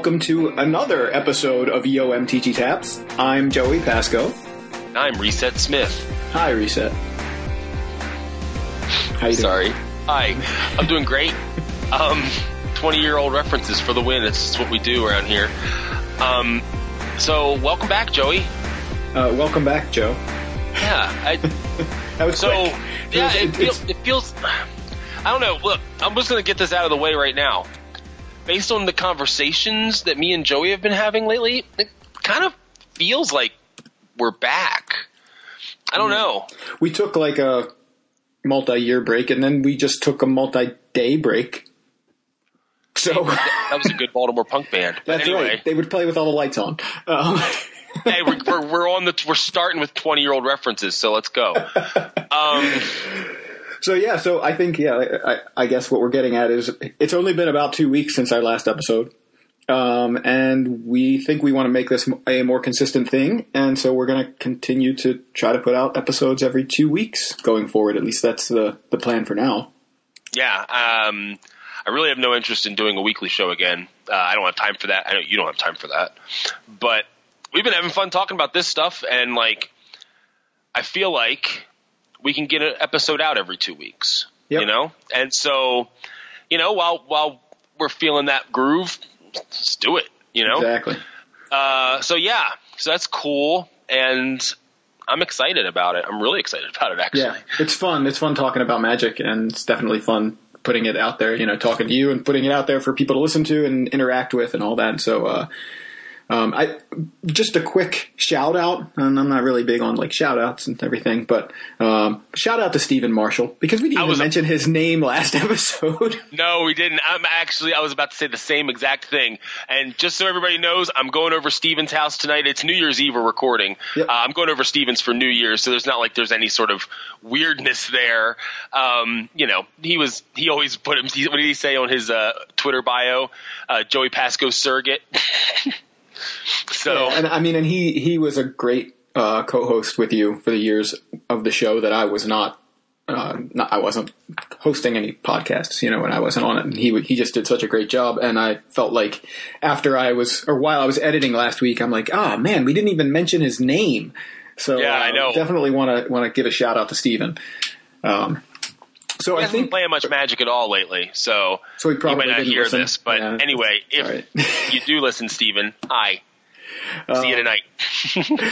welcome to another episode of Yo MTG Taps. I'm Joey Pasco. I'm Reset Smith. Hi, Reset. How you doing? Sorry. Hi. I'm doing great. Um, 20 year old references for the win. It's what we do around here. Um, so welcome back, Joey. Uh, welcome back, Joe. Yeah. I, That was so quick. yeah, was- it, it- feels, it feels. I don't know. Look, I'm just going to get this out of the way right now. Based on the conversations that me and Joey have been having lately, it kind of feels like we're back. I don't know. we took like a multi-year break, and then we just took a multi-day break. So That was a good Baltimore punk band. That's anyway, right. They would play with all the lights on. Um, hey, we're, we're, we're on the we're starting with 20 year old references, so let's go. Um, So yeah, so I think yeah, I, I guess what we're getting at is it's only been about two weeks since our last episode, um, and we think we want to make this a more consistent thing, and so we're going to continue to try to put out episodes every two weeks going forward. At least that's the the plan for now. yeah, um, I really have no interest in doing a weekly show again. Uh, I don't have time for that. I know you don't have time for that, but we've been having fun talking about this stuff, and like, I feel like we can get an episode out every two weeks. Yep. You know, and so you know, while while we're feeling that groove, let's do it. You know, Exactly. Uh, so yeah, so that's cool, and I'm excited about it. I'm really excited about it, actually. Yeah, it's fun. It's fun talking about magic, and it's definitely fun putting it out there. You know, talking to you and putting it out there for people to listen to and interact with and all that. So, uh, um, I just a quick shout out, and I'm not really big on like shout outs and everything, but um, shout out to Stephen Marshall because we didn't even mention his name last episode. No, we didn't. I'm actually, I was about to say the same exact thing. And just so everybody knows, I'm going over Steven's house tonight. It's New Year's Eve. We're recording. Yep. Uh, I'm going over Steven's for New Year's, so there's not like there's any sort of weirdness there. Um, you know, he was, he always put him, he, what did he say on his uh, Twitter bio? Uh, Joey Pasco surrogate. so, and I mean, and he he was a great uh, co-host with you for the years of the show that I was not. Uh, not, I wasn't hosting any podcasts, you know, when I wasn't on it. And he he just did such a great job, and I felt like after I was or while I was editing last week, I'm like, ah, man, we didn't even mention his name. So Yeah, I uh, know. definitely want to want to give a shout out to Steven. Um, so he I think playing much magic at all lately, so So he you probably might not hear listen. this. But Yeah. anyway, if right. you do listen, Stephen, hi. See Uh, you tonight.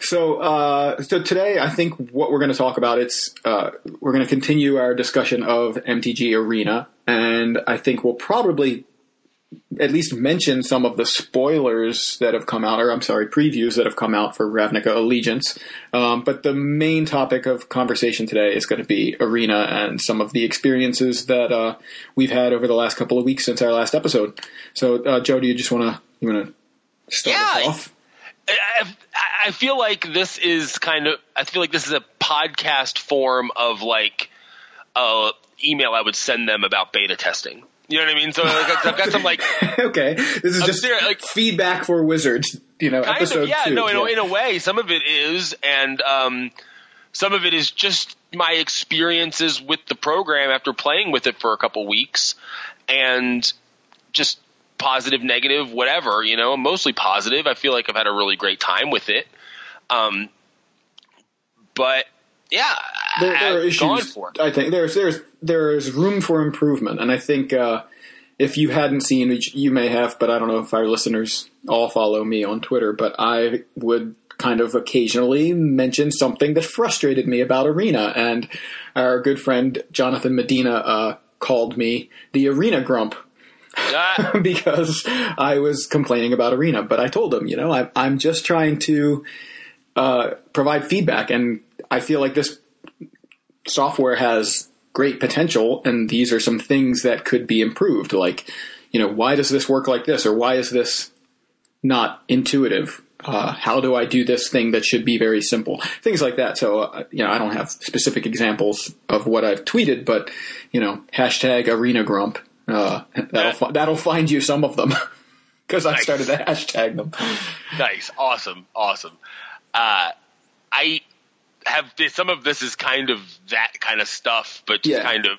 So, uh, so today, I think what we're going to talk about it's uh, we're going to continue our discussion of MTG Arena, and I think we'll probably at least mention some of the spoilers that have come out, or I'm sorry, previews that have come out for Ravnica Allegiance. Um, but the main topic of conversation today is going to be Arena and some of the experiences that uh, we've had over the last couple of weeks since our last episode. So, uh, Joe, do you just want to you want to start us Yeah, off? I, I feel like this is kind of. I feel like this is a podcast form of like a email I would send them about beta testing. You know what I mean? So like, I've got some like okay, this is I'm just serious, like- feedback for wizards. You know, episode of yeah two. no in, a- in a way some of it is and um, some of it is just my experiences with the program after playing with it for a couple weeks and just positive negative whatever you know mostly positive i feel like i've had a really great time with it um, but yeah there, there are issues. I think there's there's there's room for improvement, and I think uh, if you hadn't seen, you may have, but I don't know if our listeners all follow me on Twitter, but I would kind of occasionally mention something that frustrated me about Arena, and our good friend Jonathan Medina uh, called me the Arena Grump. Ah, because I was complaining about Arena. But I told him, you know, I, I'm just trying to uh, provide feedback, and I feel like this software has great potential, and these are some things that could be improved. Like, you know, why does this work like this, or why is this not intuitive? Uh, how do I do this thing that should be very simple? Things like that. So, uh, you know, I don't have specific examples of what I've tweeted, but you know, hashtag Arena Grump. Uh, that'll fi- that'll find you some of them because I Nice. started to hashtag them. nice awesome awesome uh, i have this, some of this is kind of that kind of stuff but just Yeah. kind of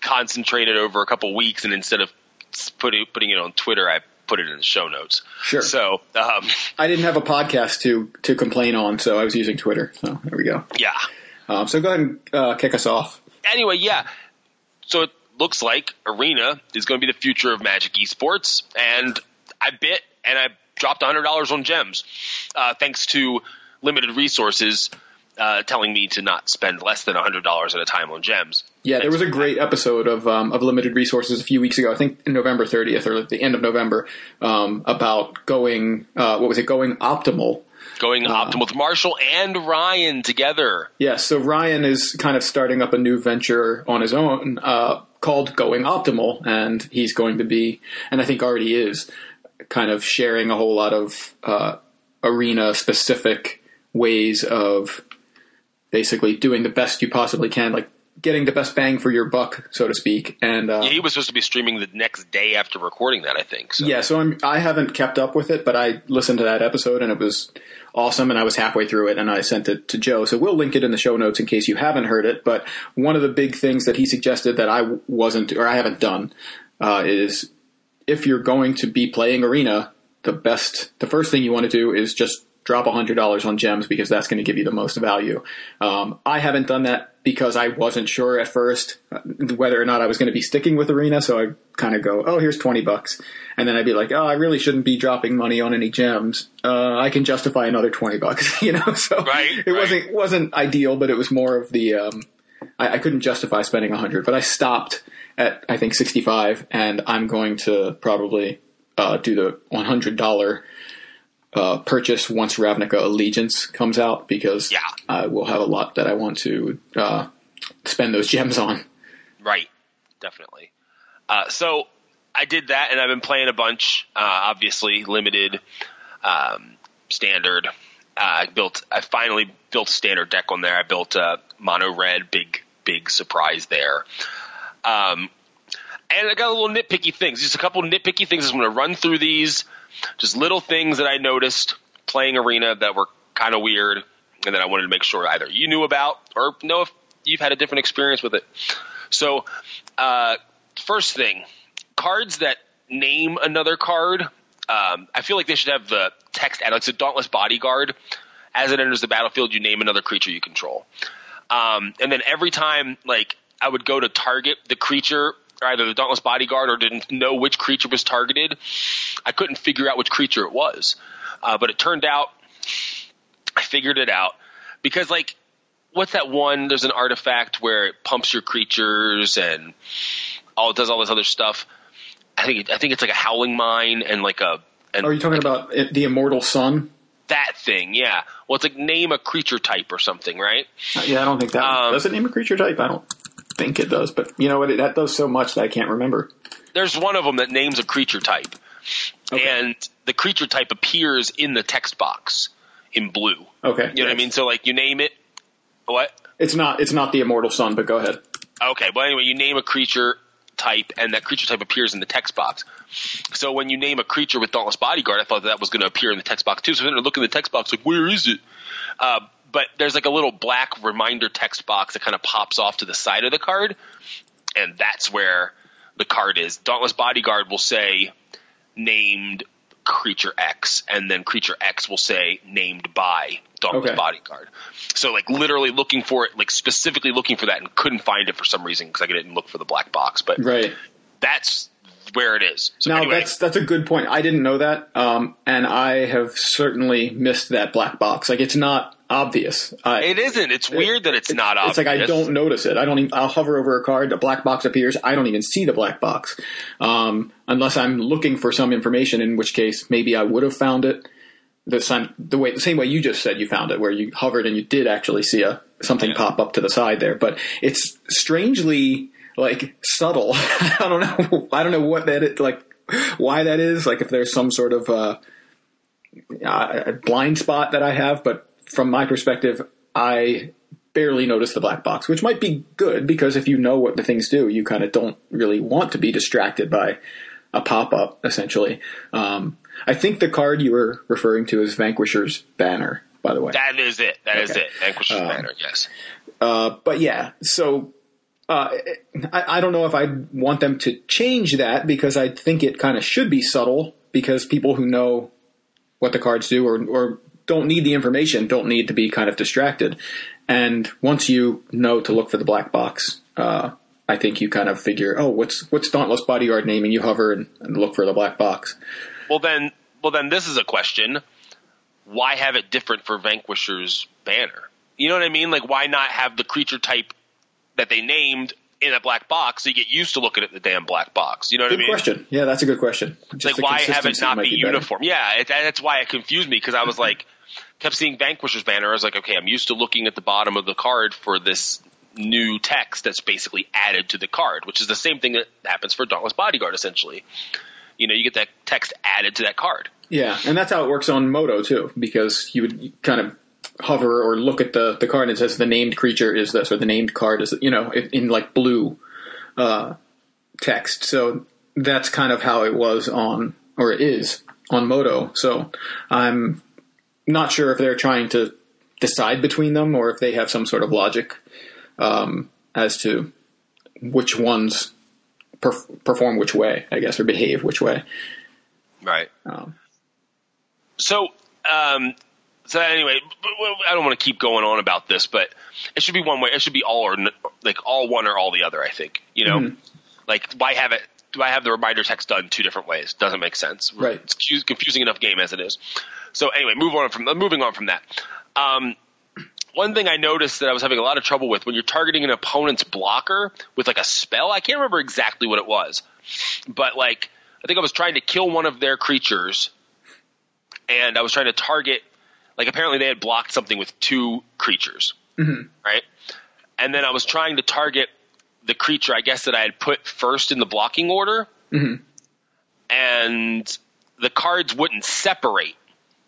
concentrated over a couple weeks and instead of putting putting it on Twitter, I put it in the show notes. Sure. So um, I didn't have a podcast to to complain on, so I was using Twitter. So there we go. yeah. Um, so go ahead and uh, kick us off. Anyway, yeah. So it looks like Arena is going to be the future of Magic Esports, and I bit and I dropped hundred dollars on gems, uh, thanks to limited resources. Uh, telling me to not spend less than hundred dollars at a time on gems. Yeah, there was a great episode of um, of limited resources a few weeks ago. I think in November 30th or the end of November um, about going uh, what was it going optimal. Going optimal with Marshall and Ryan together. Yeah, so Ryan is kind of starting up a new venture on his own uh, called Going Optimal, and he's going to be, and I think already is, kind of sharing a whole lot of uh, arena specific ways of basically doing the best you possibly can, like getting the best bang for your buck, so to speak. And uh, He was supposed to be streaming the next day after recording that, I think. So. yeah, so I'm, I haven't kept up with it, but I listened to that episode and it was awesome. And I was halfway through it and I sent it to Joe. So we'll link it in the show notes in case you haven't heard it. But one of the big things that he suggested that I wasn't or I haven't done uh, is if you're going to be playing Arena, the best, the first thing you want to do is just drop $100 on gems because that's going to give you the most value. Um, I haven't done that because I wasn't sure at first uh, whether or not I was going to be sticking with Arena. So I kind of go, oh, here's 20 bucks. And then I'd be like, oh, I really shouldn't be dropping money on any gems. Uh, I can justify another 20 bucks, you know? So Right, it right. wasn't, wasn't ideal, but it was more of the, um, I, I couldn't justify spending 100, but I stopped at, I think, 65 and I'm going to probably, uh, do the $100 uh, purchase once Ravnica Allegiance comes out because Yeah. I will have a lot that I want to uh, spend those gems on. Right, definitely. Uh, so I did that, and I've been playing a bunch. Uh, obviously, limited, um, standard. Uh, I built. I finally built a standard deck on there. I built a mono red. Big, big surprise there. Um, and I got a little nitpicky things. Just a couple nitpicky things. I'm going to run through these. Just little things that I noticed playing arena that were kind of weird, and that I wanted to make sure either you knew about or know if you've had a different experience with it. So, uh, first thing, cards that name another card. Um, I feel like they should have the text added. It's a Dauntless Bodyguard. As it enters the battlefield, you name another creature you control. Um, and then every time, like, I would go to target the creature, either the Dauntless Bodyguard or didn't know which creature was targeted, I couldn't figure out which creature it was. Uh, but it turned out I figured it out because, like, what's that one? There's an artifact where it pumps your creatures and all it does all this other stuff. I think I think it's like a howling mine and like a and Are you talking like about it, the Immortal Sun? that thing? Yeah. Well, it's like name a creature type or something, right? Yeah, I don't think that Um, does it name a creature type. I don't think it does, but you know what? It, that does so much that I can't remember. There's one of them that names a creature type, Okay. and the creature type appears in the text box in blue. Okay, You know what I mean? So like you name it. What? It's not. It's not the Immortal Sun, but go ahead. Okay, well anyway, you name a creature type, and that creature type appears in the text box. So when you name a creature with Dauntless Bodyguard, I thought that was going to appear in the text box too. So then I look in the text box, like where is it? Uh, but there's like a little black reminder text box that kind of pops off to the side of the card, and that's where the card is. Dauntless Bodyguard will say named creature X, and then creature X will say named by Dauntless Okay. Bodyguard. So like literally looking for it, like specifically looking for that, and couldn't find it for some reason because I didn't look for the black box. But Right. that's where it is. So Now anyway, that's that's a good point. I didn't know that, um, and I have certainly missed that black box. Like it's not obvious. I, it isn't. It's weird that it's not obvious. It's like I don't notice it. I don't. Even, I'll hover over a card. The black box appears. I don't even see the black box, um, unless I'm looking for some information. In which case, maybe I would have found it the same the way the same way you just said you found it, where you hovered and you did actually see a something Yeah. pop up to the side there. But it's strangely like subtle. I don't know. I don't know what that is, like. Why that is? Like if there's some sort of uh, uh, blind spot that I have, but from my perspective, I barely notice the black box, which might be good because if you know what the things do, you kind of don't really want to be distracted by a pop up, essentially. Um, I think the card you were referring to is Vanquisher's Banner, by the way. That is it. That is Okay. it. Vanquisher's Um, banner. Yes. Uh, but yeah, so uh, I, I don't know if I want them to change that because I think it kind of should be subtle because people who know what the cards do or, or don't need the information don't need to be kind of distracted. And once you know to look for the black box, uh, I think you kind of figure, oh, what's what's Dauntless Bodyguard name, and you hover and, and look for the black box. Well then, well then, this is a question: Why have it different for Vanquisher's banner? You know what I mean? Like, why not have the creature type that they named in a black box so you get used to looking at the damn black box? You know what Good I mean? question. Yeah, that's a good question. Just like why have it not be, better. uniform? Yeah, it, that's why it confused me because I was like, kept seeing Vanquisher's banner. I was like, okay, I'm used to looking at the bottom of the card for this new text that's basically added to the card, which is the same thing that happens for Dauntless Bodyguard. Essentially, you know, you get that text added to that card. Yeah, and that's how it works on MODO too, because you would kind of hover or look at the, the card and it says the named creature is this or the named card is you know in, like blue uh, text. So that's kind of how it was on or it is on MODO. So I'm not sure if they're trying to decide between them or if they have some sort of logic um, as to which ones perf- perform which way, I guess, or behave which way. Right. Um, So, um, so anyway, I don't want to keep going on about this, but it should be one way. It should be all or like all one or all the other. I think you know, like why have it? Do I have the reminder text done two different ways? Doesn't make sense. Right. It's confusing enough game as it is. So anyway, move on from moving on from that. Um, one thing I noticed that I was having a lot of trouble with when you're targeting an opponent's blocker with like a spell. I can't remember exactly what it was, but like I think I was trying to kill one of their creatures, and I was trying to target. Like apparently they had blocked something with two creatures, right? And then I was trying to target the creature I guess that I had put first in the blocking order, and the cards wouldn't separate.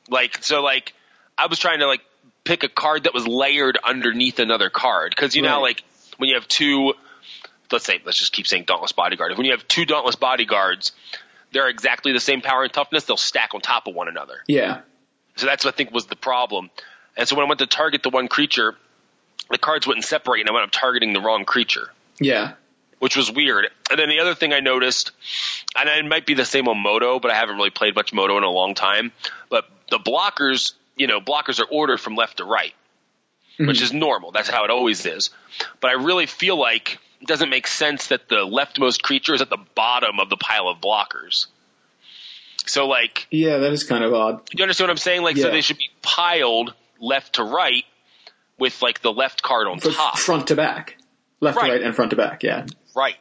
Like so, like I was trying to like pick a card that was layered underneath another card because you know like when you have two. Let's say let's just keep saying Dauntless Bodyguard. When you have two Dauntless Bodyguards, they're exactly the same power and toughness. They'll stack on top of one another. yeah, So that's what I think was the problem. And so when I went to target the one creature, the cards wouldn't separate, and I wound up targeting the wrong creature, yeah, which was weird. And then the other thing I noticed, and it might be the same on MODO, but I haven't really played much MODO in a long time. But the blockers, you know, blockers are ordered from left to right, mm-hmm. which is normal. That's how it always is. But I really feel like it doesn't make sense that the leftmost creature is at the bottom of the pile of blockers. So like yeah. That is kind of odd. you understand what I'm saying? Like, so they should be piled left to right with like the left card on F- top. front to back, left Right. to right, and front to back. Yeah, Right.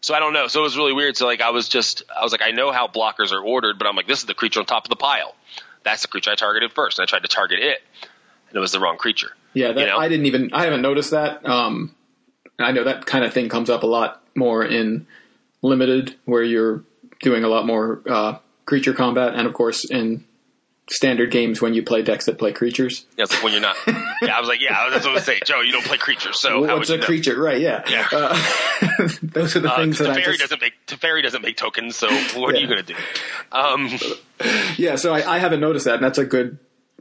So I don't know. So it was really weird. So like I was just I was like I know how blockers are ordered, but I'm like this is the creature on top of the pile. That's the creature I targeted first, and I tried to target it, and it was the wrong creature. yeah. That You know? I didn't even. I haven't noticed that. Um, I know that kind of thing comes up a lot more in limited, where you're doing a lot more uh, creature combat, and of course in standard games when you play decks that play creatures. Yeah, it's like when you're not. yeah, I was like, yeah, that's what I was saying. Joe, you don't play creatures, so how What's a know? creature? Right? Yeah. Yeah. Uh, those are the Uh, things that I Teferi just, doesn't make Teferi doesn't make tokens, so what are you going to do? Um, Yeah, so I, I haven't noticed that, and that's a good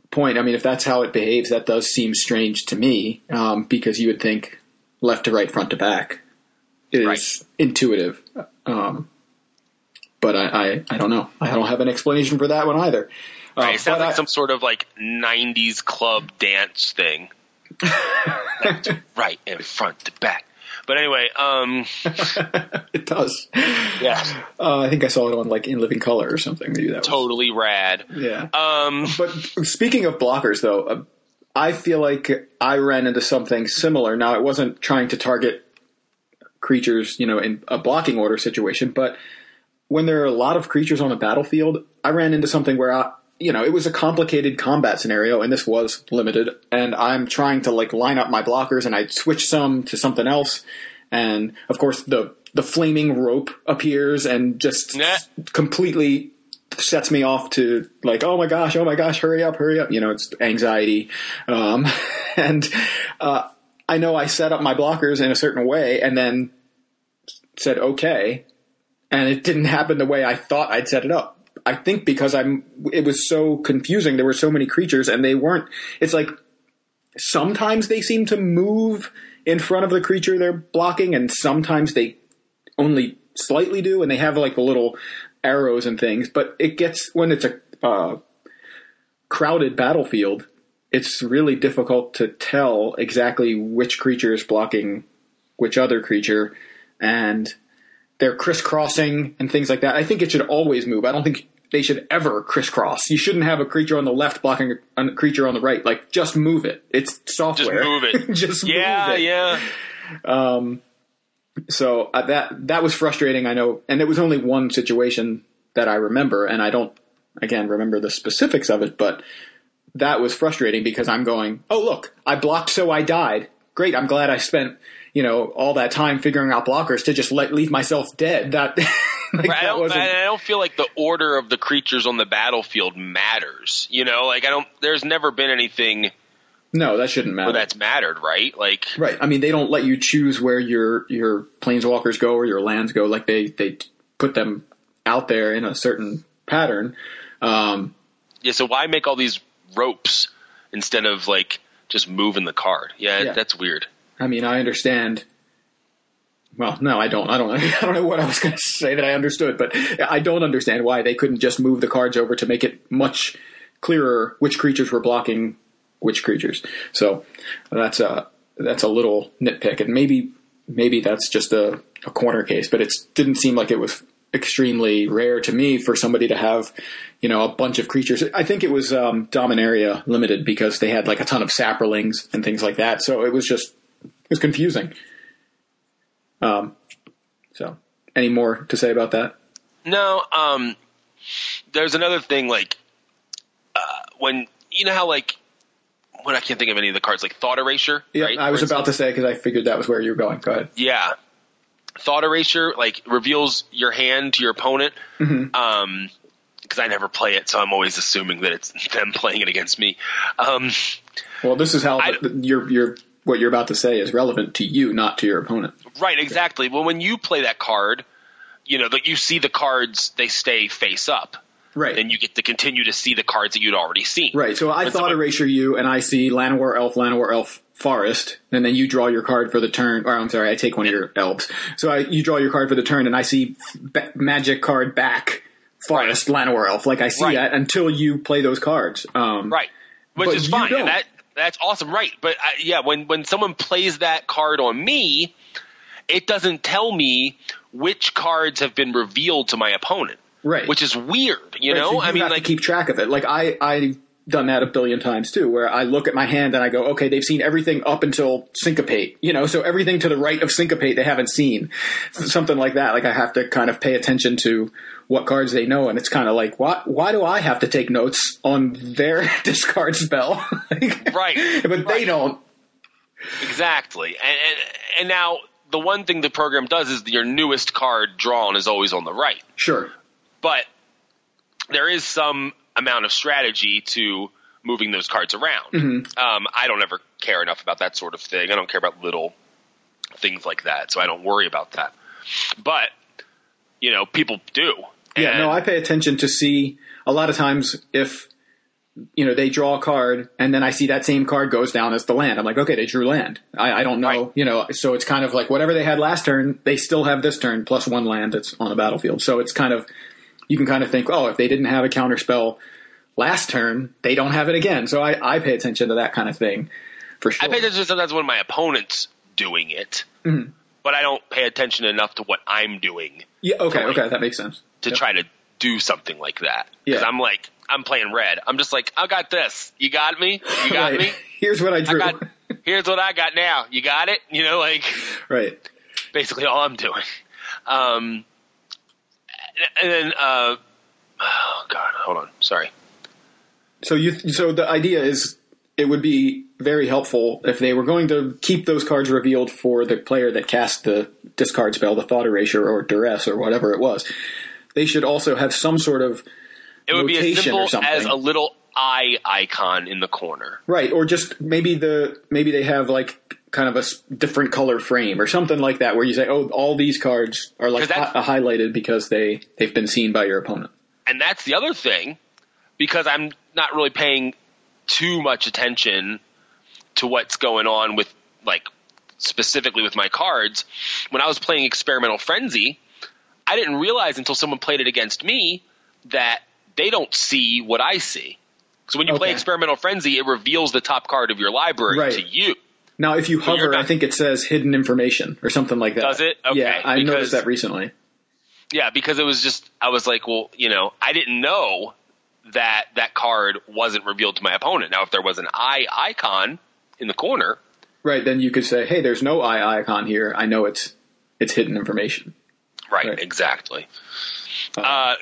point. I mean, if that's how it behaves, that does seem strange to me, um, because you would think left to right, front to back is Right. intuitive. Um, but I, I, I don't know. I don't have an explanation for that one either. Uh, Right, it sounds like I- some sort of like '90s club dance thing. Right, and front to back. But anyway, um, it does. yeah, Uh, I think I saw it on like In Living Color or something. Maybe that was totally rad. yeah. Um, But speaking of blockers, though, uh, I feel like I ran into something similar. Now, it wasn't trying to target creatures, you know, in a blocking order situation, but when there are a lot of creatures on a battlefield, I ran into something where I, you know, it was a complicated combat scenario, and this was limited, and I'm trying to like line up my blockers, and I switch some to something else, and of course the the flaming rope appears and just Nah. completely sets me off to like, oh my gosh, oh my gosh, hurry up, hurry up. You know, it's anxiety. Um, and, uh, I know I set up my blockers in a certain way and then said, okay. And it didn't happen the way I thought I'd set it up. I think because I'm, it was so confusing. There were so many creatures and they weren't, it's like sometimes they seem to move in front of the creature they're blocking, and sometimes they only slightly do, and they have like the little arrows and things. But it gets when it's a uh, crowded battlefield, it's really difficult to tell exactly which creature is blocking which other creature, and they're crisscrossing and things like that. I think it should always move. I don't think they should ever crisscross. You shouldn't have a creature on the left blocking a, creature on the right. Like, just move it. It's software. Just move it. just yeah, move it. yeah. Um, so uh, that that was frustrating. I know, and it was only one situation that I remember, and I don't again remember the specifics of it, but that was frustrating because I'm going, oh look, I blocked, so I died. Great, I'm glad I spent you know all that time figuring out blockers to just let leave myself dead. That like, Right, I don't, I don't feel like the order of the creatures on the battlefield matters. You know, like I don't. There's never been anything no, that shouldn't matter. that's mattered, right? Like, Right. I mean, they don't let you choose where your your planeswalkers go or your lands go. Like they they put them out there in a certain pattern. Um, yeah. So why make all these ropes instead of like just moving the card? Yeah, Yeah. that's weird. I mean, I understand. Well, no, I don't. I don't. I don't know what I was going to say that I understood, but I don't understand why they couldn't just move the cards over to make it much clearer which creatures were blocking which creatures. So that's a that's a little nitpick, and maybe maybe that's just a, a corner case, but it didn't seem like it was extremely rare to me for somebody to have you know a bunch of creatures. I think it was um, Dominaria limited because they had like a ton of saprolings and things like that. So it was just was confusing. Um, so any more to say about that? No, um, there's another thing like uh, when you know how like when I can't think of any of the cards like Thought Erasure. Yeah, right? I was about to say because I figured that was where you were going. Go ahead. Yeah. Thought Erasure like reveals your hand to your opponent. Mm-hmm. Um, because I never play it, so I'm always assuming that it's them playing it against me. Um, Well, this is how I- the, your your what you're about to say is relevant to you, not to your opponent. right, exactly. Well, when you play that card, you know that you see the cards they stay face up, Right. and you get to continue to see the cards that you'd already seen. right. So I When thought someone- erasure you, and I see Llanowar Elf, Llanowar Elf Forest, and then you draw your card for the turn. Or I'm sorry, I take one of your elves. So I, you draw your card for the turn, and I see ba- magic card back. Forest, Llanowar Elf, like I see Right. that until you play those cards. Um, Right. Which is fine. And that that's awesome. Right. But I, yeah, when when someone plays that card on me, it doesn't tell me which cards have been revealed to my opponent. Right. Which is weird. You Right, know. so you I mean, like keep track of it. Like I, I done that a billion times too, where I look at my hand and I go, okay, they've seen everything up until syncopate. You know, so everything to the right of syncopate they haven't seen, something like that. Like I have to kind of pay attention to what cards they know, and it's kind of like, why, why do I have to take notes on their discard spell? Like, Right, but they don't. exactly. And, and and now the one thing the program does is your newest card drawn is always on the right. Sure. but there is some amount of strategy to moving those cards around. Mm-hmm. Um, I don't ever care enough about that sort of thing. I don't care about little things like that, so I don't worry about that. But you know, people do. Yeah, no, I pay attention to see a lot of times if you know they draw a card and then I see that same card goes down as the land. I'm like, okay, they drew land. I, I don't know, Right. you know. So it's kind of like whatever they had last turn, they still have this turn plus one land that's on the battlefield. So it's kind of you can kind of think, oh, if they didn't have a counter spell last turn, they don't have it again. So I, I pay attention to that kind of thing for sure. I pay attention to sometimes when my opponent's doing it, Mm-hmm. but I don't pay attention enough to what I'm doing yeah, okay, okay, that makes sense. to Yep. try to do something like that. Because Yeah. I'm like, I'm playing red. I'm just like, I got this. You got me. You got Right. me. Here's what I I drew. got. Here's what I got now. You got it. You know, like right. basically all I'm doing. Um, and then, uh, oh god, hold on. Sorry. So you so the idea is it would be very helpful if they were going to keep those cards revealed for the player that cast the discard spell, the thought erasure or duress or whatever it was. They should also have some sort of It would be as simple as a little eye icon in the corner. right, or just maybe the maybe they have like kind of a different color frame or something like that, where you say, "Oh, all these cards are like hi- highlighted because they they've been seen by your opponent." And that's the other thing, because I'm not really paying too much attention to what's going on with like specifically with my cards. When I was playing Experimental Frenzy, I didn't realize until someone played it against me that they don't see what I see. So when you play Experimental Frenzy, it reveals the top card of your library Right. to you. Now, if you hover, I think it says hidden information or something like that. Does it? Okay, yeah, I because- noticed that recently. Yeah, because it was just I was like, well, you know, I didn't know that that card wasn't revealed to my opponent. Now, if there was an eye icon in the corner, Right, then you could say, "Hey, there's no eye icon here. I know it's it's hidden information." right? Right. Exactly. Uh,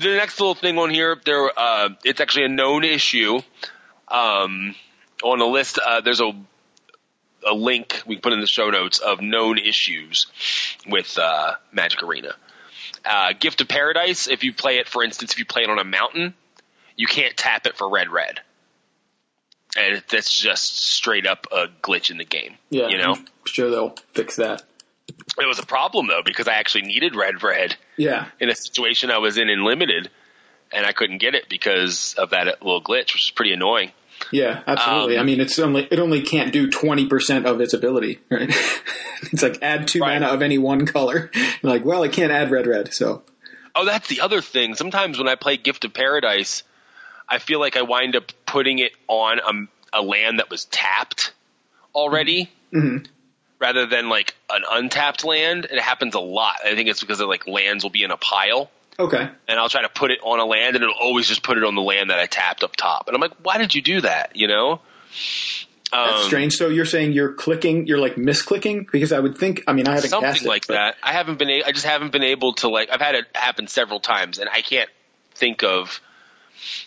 the next little thing on here, there, uh, it's actually a known issue. Um, on the list, uh, there's a a link we can put in the show notes of known issues with uh, Magic Arena. Uh, Gift of Paradise, if you play it, for instance, if you play it on a mountain, you can't tap it for red red. And that's just straight up a glitch in the game. Yeah, You know? I'm sure they'll fix that. It was a problem though, because I actually needed red red Yeah, in a situation I was in in limited, and I couldn't get it because of that little glitch, which is pretty annoying. Yeah, absolutely. Um, I mean, it's only it only can't do twenty percent of its ability. Right? it's like add two Right. mana of any one color. You're like, well, it can't add red, red. So Oh, that's the other thing. Sometimes when I play Gift of Paradise, I feel like I wind up putting it on a, a land that was tapped already, rather than like an untapped land. It happens a lot. I think it's because of like lands will be in a pile. Okay, and I'll try to put it on a land, and it'll always just put it on the land that I tapped up top. And I'm like, why did you do that? You know? that's Um, strange. So you're saying you're clicking, you're like misclicking because I would think. I mean, I haven't something it, like but- that. I haven't been. A- I just haven't been able to like. I've had it happen several times, and I can't think of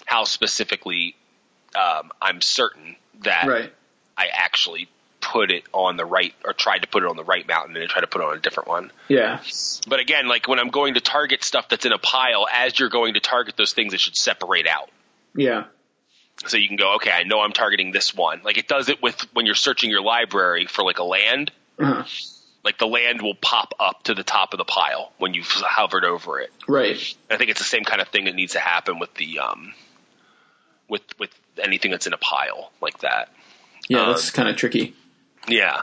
how specifically um, I'm certain that Right. I actually put it on the right or tried to put it on the right mountain and then tried to put it on a different one. Yeah. But again, like when I'm going to target stuff that's in a pile, as you're going to target those things, it should separate out. Yeah. So you can go, okay, I know I'm targeting this one. Like it does it with when you're searching your library for like a land. Uh-huh. Like the land will pop up to the top of the pile when you've hovered over it. Right. And I think it's the same kind of thing that needs to happen with the um, with with anything that's in a pile like that. Yeah, Um, that's kind of tricky. Yeah.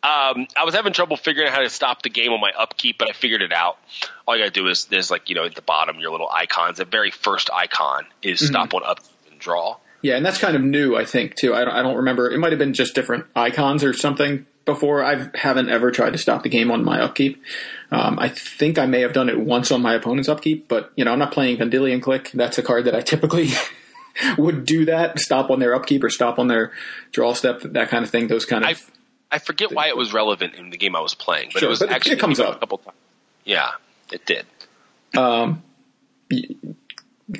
Um, I was having trouble figuring out how to stop the game on my upkeep, but I figured it out. All you gotta do is there's like you know at the bottom your little icons. The very first icon is stop on upkeep and draw. Yeah, and that's kind of new, I think, too. I don't, I don't remember. It might have been just different icons or something before. I haven't ever tried to stop the game on my upkeep. Um, I think I may have done it once on my opponent's upkeep, but you know, I'm not playing Vendilion Clique. That's a card that I typically would do that, stop on their upkeep or stop on their draw step, that kind of thing. Those kind of. I, I forget why it was relevant in the game I was playing, but Sure, it was but actually it comes up a up. couple times. Yeah, it did.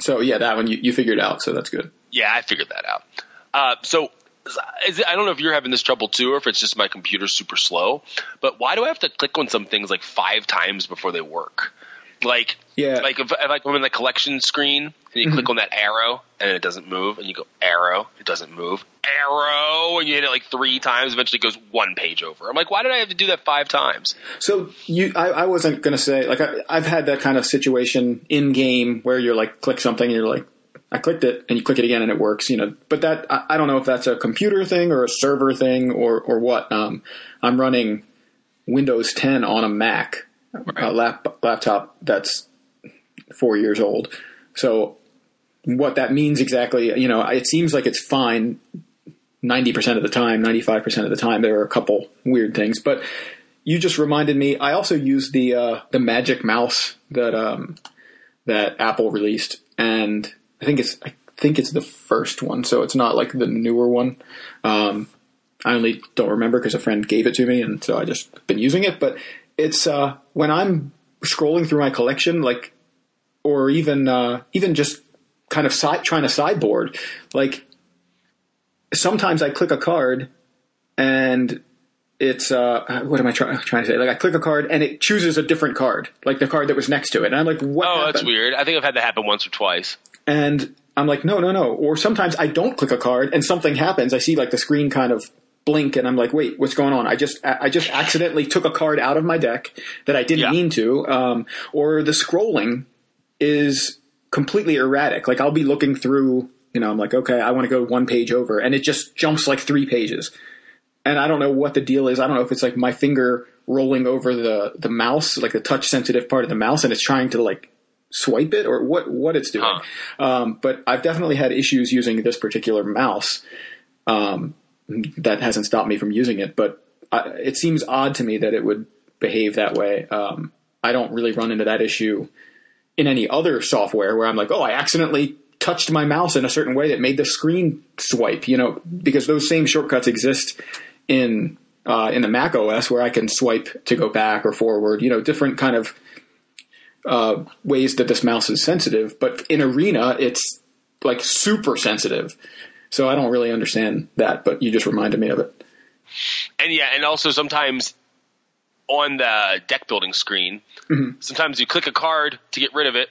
so yeah, that one you, you figured out, so that's good. Yeah, I figured that out. Uh, so is it, I don't know if you're having this trouble too, or if it's just my computer's super slow. But why do I have to click on some things like five times before they work? Like, Yeah. Mm-hmm. like if, if like I'm in the collection screen and you click on that arrow and it doesn't move, and you go arrow, it doesn't move, arrow, and you hit it like three times, eventually it goes one page over. I'm like, why did I have to do that five times? So you, I, I wasn't gonna say like I, I've had that kind of situation in game where you're like click something and you're like I clicked it and you click it again and it works, you know. But that I, I don't know if that's a computer thing or a server thing or or what. Um, I'm running Windows 10 on a Mac a lap, laptop that's four years old. So what that means exactly, you know, it seems like it's fine 90% of the time, 95% of the time. There are a couple weird things, but you just reminded me. I also use the uh, the Magic Mouse that um, that Apple released, and I think it's I think it's the first one, so it's not like the newer one. Um, I only don't remember because a friend gave it to me, and so I just been using it. But it's uh, when I'm scrolling through my collection, like, or even uh, even just kind of side, trying to sideboard, like sometimes I click a card and it's uh what am I try- trying to say? Like I click a card and it chooses a different card, like the card that was next to it. And I'm like, what Oh, happened? that's weird. I think I've had that happen once or twice. And I'm like, no, no, no. Or sometimes I don't click a card and something happens. I see like the screen kind of blink and I'm like, wait, what's going on? I just I just accidentally took a card out of my deck that I didn't Yeah. mean to. Um, or the scrolling is completely erratic. Like I'll be looking through, you know, I'm like, okay, I want to go one page over, and it just jumps like three pages. and I don't know what the deal is. I don't know if it's like my finger rolling over the the mouse, like the touch sensitive part of the mouse, and it's trying to like swipe it or what what it's doing. Huh. Um, but I've definitely had issues using this particular mouse. Um, that hasn't stopped me from using it, but I, it seems odd to me that it would behave that way. Um, I don't really run into that issue in any other software where I'm like, oh, I accidentally touched my mouse in a certain way that made the screen swipe. You know, because those same shortcuts exist in uh, in the Mac OS where I can swipe to go back or forward. You know, different kind of uh, ways that this mouse is sensitive. But in Arena, it's like super sensitive. So I don't really understand that, but you just reminded me of it. And yeah, and also sometimes on the deck building screen, Mm-hmm. sometimes you click a card to get rid of it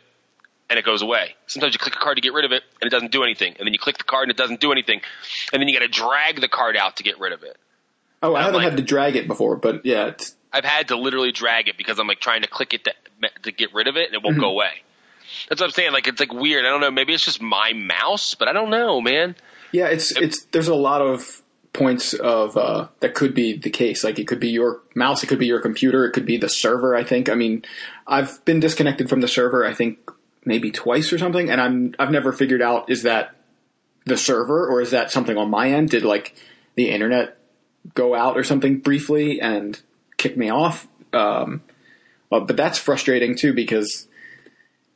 and it goes away. Sometimes you click a card to get rid of it and it doesn't do anything. And then you click the card and it doesn't do anything. And then you got to drag the card out to get rid of it. Oh, I I'm haven't like- had to drag it before, but yeah, it's, I've had to literally drag it because I'm like trying to click it to, to get rid of it and it won't go away. That's what I'm saying. Like it's like weird. I don't know. Maybe it's just my mouse, but I don't know, man. Yeah, it's it's. There's a lot of points of uh, that could be the case. Like it could be your mouse, it could be your computer, it could be the server. I think. I mean, I've been disconnected from the server. I think maybe twice or something, and I'm I've never figured out is that the server or is that something on my end? Did like the internet go out or something briefly and kick me off? Um, well, but that's frustrating too because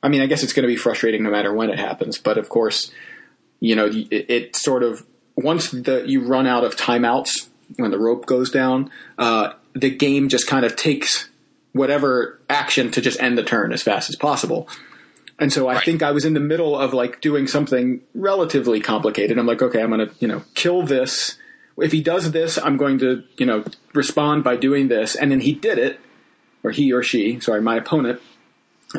I mean, I guess it's going to be frustrating no matter when it happens. But of course, you know, it, it sort of once the you run out of timeouts when the rope goes down, uh, the game just kind of takes whatever action to just end the turn as fast as possible. And so I Right. think I was in the middle of like doing something relatively complicated. I'm like, okay, I'm going to, you know, kill this. If he does this, I'm going to, you know, respond by doing this. And then he did it, or he or she, sorry, my opponent.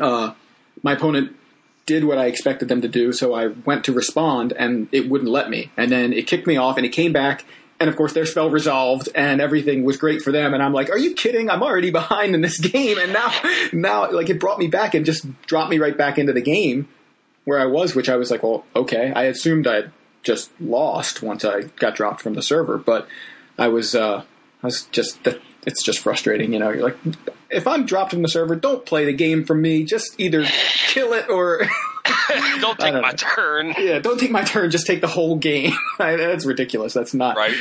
Uh, my opponent did what I expected them to do, so I went to respond, and it wouldn't let me. And then it kicked me off, and it came back, and of course their spell resolved, and everything was great for them. And I'm like, "Are you kidding? I'm already behind in this game." And now, now, like it brought me back and just dropped me right back into the game where I was, which I was like, "Well, okay." I assumed I'd just lost once I got dropped from the server, but I was, uh, I was just. It's just frustrating, you know. You're like, if I'm dropped from the server, don't play the game for me. Just either kill it or Don't take don't my know. turn. yeah, don't take my turn. Just take the whole game. That's ridiculous. That's not Right.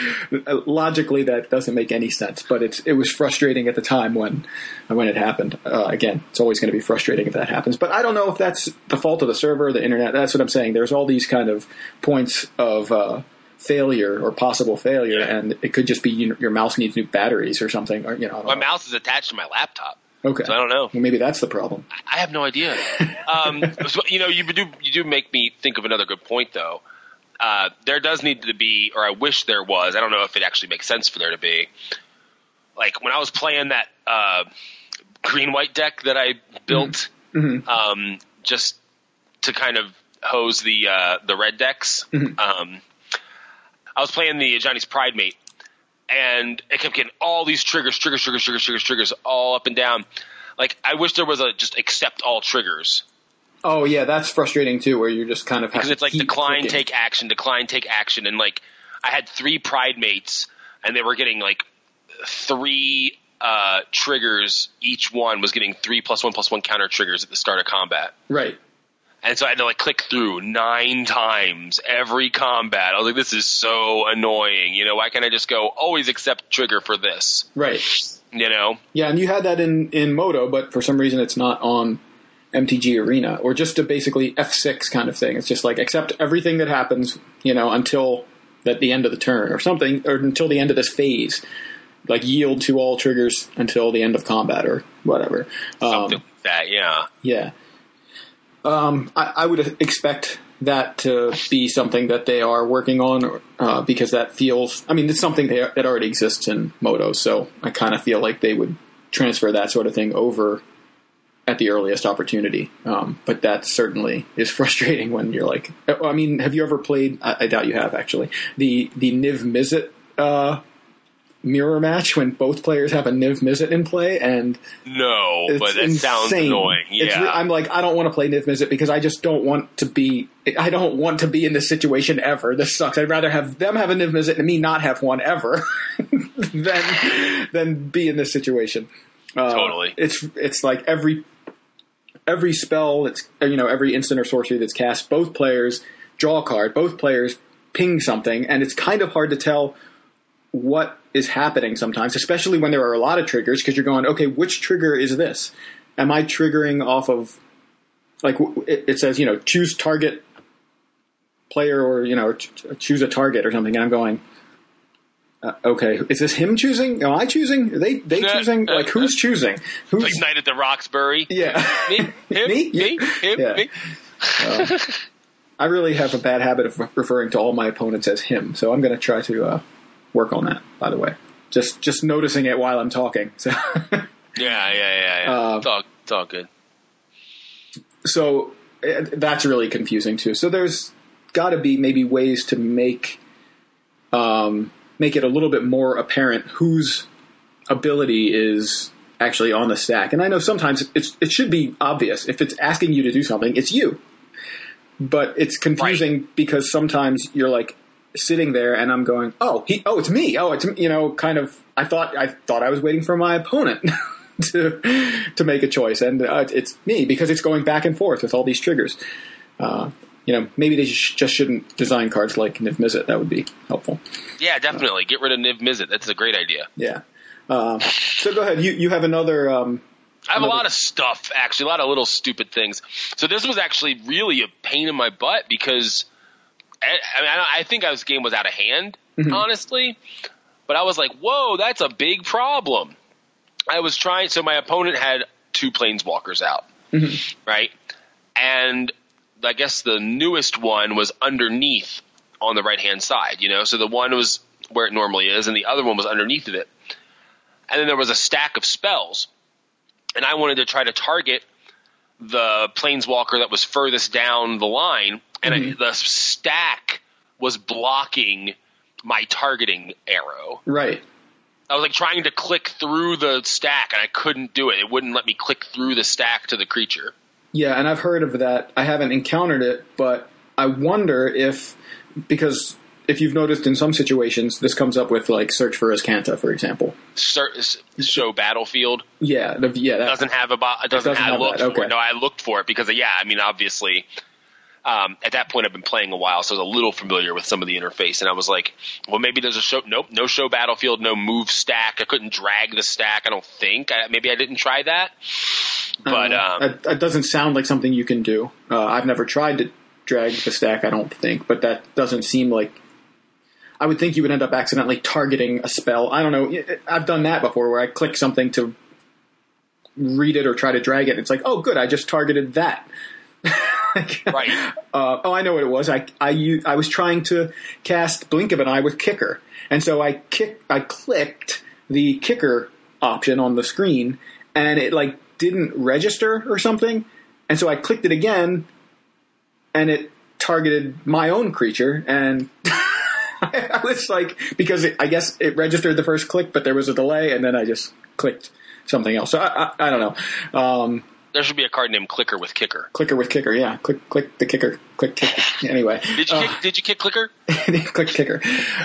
Logically, that doesn't make any sense. But it's it was frustrating at the time when when it happened. Uh, again, it's always going to be frustrating if that happens. But I don't know if that's the fault of the server, the internet. That's what I'm saying. There's all these kind of points of. Uh, failure or possible failure Yeah. and it could just be you your mouse needs new batteries or something or you know My know. mouse is attached to my laptop. okay So I don't know. well, maybe that's the problem I have no idea. Um, so, you know, you do you do make me think of another good point though. Uh, there does need to be, or I wish there was. I don't know if it actually makes sense for there to be. Like when I was playing that uh, green white deck that I built, um, just to kind of hose the uh, the red decks. Um, I was playing the Ajani's Pridemate, and it kept getting all these triggers, triggers, triggers, triggers, triggers, triggers, all up and down. Like I wish there was a just accept all triggers oh yeah that's frustrating too where you're just kind of because it's like decline, clicking. take action, decline, take action, and like I had three Pridemates, and they were getting like three uh, triggers. Each one was getting three plus one plus one counter triggers at the start of combat. right And so I had to like click through nine times every combat. I was like, this is so annoying. You know, why can't I just go always accept trigger for this? right You know? Yeah, and you had that in in MODO, but for some reason it's not on MTG Arena or just a basically F6 kind of thing. It's just like accept everything that happens, you know, until at the end of the turn or something, or until the end of this phase. Like yield to all triggers until the end of combat or whatever. Um, Something like that, yeah. yeah. Um, I, I would expect that to be something that they are working on uh, because that feels. I mean, it's something that already exists in MODO, so I kind of feel like they would transfer that sort of thing over at the earliest opportunity. Um, but that certainly is frustrating when you're like. I mean, have you ever played? I, I doubt you have actually. The the Niv Mizzet uh, mirror match when both players have a Niv Mizzet in play, and No, it's but sounds insane. annoying. It's Yeah. re- I'm like, I don't want to play Niv Mizzet because I just don't want to be. I don't want to be in this situation ever. This sucks. I'd rather have them have a Niv Mizzet and me not have one ever than than be in this situation. Uh, Totally. It's it's like every every spell that's you know every instant or sorcery that's cast, both players draw a card, both players ping something, and it's kind of hard to tell what is happening sometimes, especially when there are a lot of triggers, because you're going, okay, which trigger is this? Am I triggering off of like it, says, you know, choose target player or you know, choose a target or something, and I'm going. Uh, okay, is this him choosing? Am I choosing? Are they they Yeah, choosing? uh, Like who's choosing? Who's like Night at the Roxbury. yeah? Me, him, Me? me, him, Yeah. me. I really have a bad habit of referring to all my opponents as him, so I'm going to try to uh, work on that. By the way, just just noticing it while I'm talking. So, Yeah, yeah, yeah, yeah. Uh, it's, all, it's all good. so eh, that's really confusing too. So there's got to be maybe ways to make um, make it a little bit more apparent whose ability is actually on the stack. And I know sometimes it's it should be obvious if it's asking you to do something, it's you. But it's confusing because sometimes you're like sitting there and I'm going, "Oh, he oh, it's me. Oh, it's you know, kind of I thought I thought I was waiting for my opponent to to make a choice and uh, it's me because it's going back and forth with all these triggers. Uh, you know, maybe they just shouldn't design cards like Niv Mizzet. That would be helpful. Yeah, definitely. Get rid of Niv Mizzet. That's a great idea. Yeah. Um, so go ahead. You you have another. Um, I have a lot of stuff, actually, a lot of little stupid things. So this was actually really a pain in my butt because I, mean, I, I think I was game was out of hand, mm-hmm. honestly. But I was like, "Whoa, that's a big problem." I was trying. So my opponent had two planeswalkers out, mm-hmm. right? And I guess the newest one was underneath on the right hand side. You know, so the one was where it normally is, and the other one was underneath of it. And then there was a stack of spells and I wanted to try to target the planeswalker that was furthest down the line, and I, the stack was blocking my targeting arrow. right. I was like trying to click through the stack, and I couldn't do it. It wouldn't let me click through the stack to the creature. Yeah, and I've heard of that. I haven't encountered it, but I wonder if because if you've noticed in some situations, this comes up with like search for Azcanta, for example. Show battlefield Yeah, the, yeah, that, doesn't have a bo- doesn't, doesn't I have looked okay. it. No, I looked for it because yeah, I mean obviously um, at that point I've been playing a while, so I was a little familiar with some of the interface, and I was like, well, maybe there's a show. Nope, no show battlefield, no move stack. I couldn't drag the stack. I don't think. I, maybe I didn't try that, but Uh, um, that, that doesn't sound like something you can do. Uh, I've never tried to drag the stack. I don't think, but that doesn't seem like. I would think you would end up accidentally targeting a spell. I don't know. I've done that before, where I click something to read it or try to drag it. It's like, oh, good, I just targeted that. Right. Uh, oh, I know what it was. I I was trying to cast Blink of an Eye with Kicker, and so I kick I clicked the Kicker option on the screen, and it like didn't register or something, and so I clicked it again, and it targeted my own creature, and I was like because it, I guess it registered the first click, but there was a delay, and then I just clicked something else. So I I, I don't know. Um, There should be a card named Clicker with Kicker. clicker with kicker, yeah. Click click the kicker. Click kick. Anyway, Did you Uh, kick, did you kick Clicker? click kicker.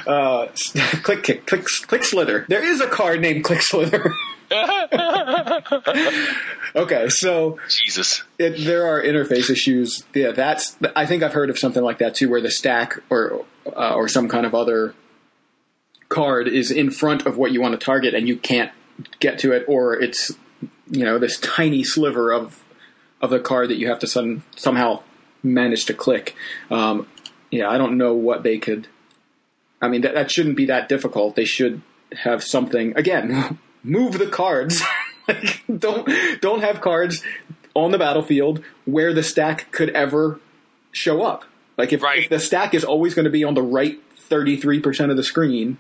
Uh, click kick. Click click slither. There is a card named Clickslither. okay, so Jesus. it, there are interface issues. Yeah, that's. I think I've heard of something like that too, where the stack or uh, or some kind of other card is in front of what you want to target, and you can't get to it, or it's you know this tiny sliver of of the card that you have to some, somehow manage to click. Um, yeah, I don't know what they could. I mean, that, that shouldn't be that difficult. They should have something again. Move the cards. like, don't don't have cards on the battlefield where the stack could ever show up. Like if, Right. if the stack is always going to be on the right thirty three percent of the screen,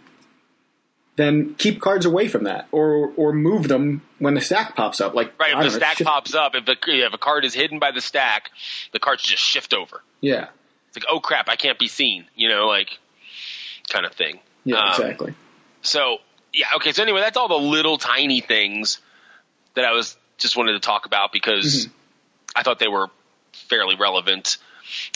then keep cards away from that, or or move them when the stack pops up. Like Right. If the know, stack shift- pops up, if, the, if a card is hidden by the stack, the cards just shift over. yeah, It's like, oh crap, I can't be seen. You know, like kind of thing. yeah, Um, exactly. So yeah, okay. So anyway, that's all the little tiny things that I was just wanted to talk about because Mm-hmm. I thought they were fairly relevant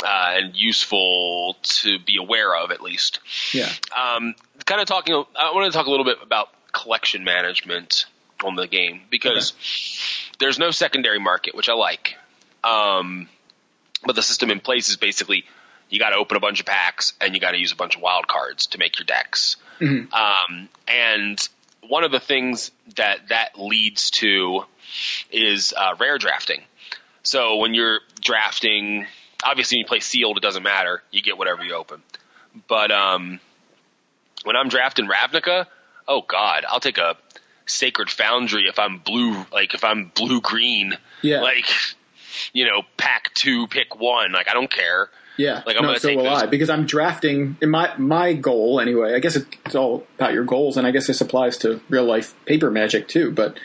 uh, and useful to be aware of, at least. Yeah. Um, kind of talking. I wanted to talk a little bit about collection management on the game because there's no secondary market, which I like. Um, but the system in place is basically you got to open a bunch of packs and you got to use a bunch of wild cards to make your decks. Um, and one of the things that that leads to is uh, rare drafting. So when you're drafting, obviously when you play sealed, it doesn't matter. You get whatever you open. But um, when I'm drafting Ravnica, oh god, I'll take a Sacred Foundry if I'm blue, like if I'm blue green. Yeah. Like, you know, pack two, pick one. Like I don't care. Yeah, Like, I'm no, gonna so take will those- I because I'm drafting. In my my goal anyway. I guess it's all about your goals, and I guess this applies to real life paper magic too. But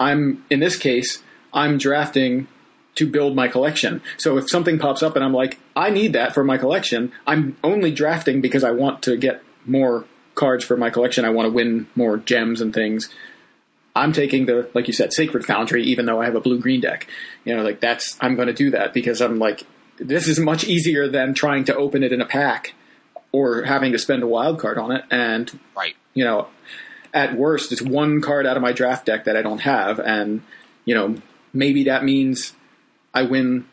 I'm in this case, I'm drafting to build my collection. So if something pops up and I'm like, I need that for my collection, I'm only drafting because I want to get more cards for my collection. I want to win more gems and things. I'm taking the like you said, Sacred Foundry, even though I have a blue green deck. You know, like that's I'm going to do that because I'm like, this is much easier than trying to open it in a pack or having to spend a wild card on it. And Right. you know, at worst, it's one card out of my draft deck that I don't have, and you know, maybe that means I win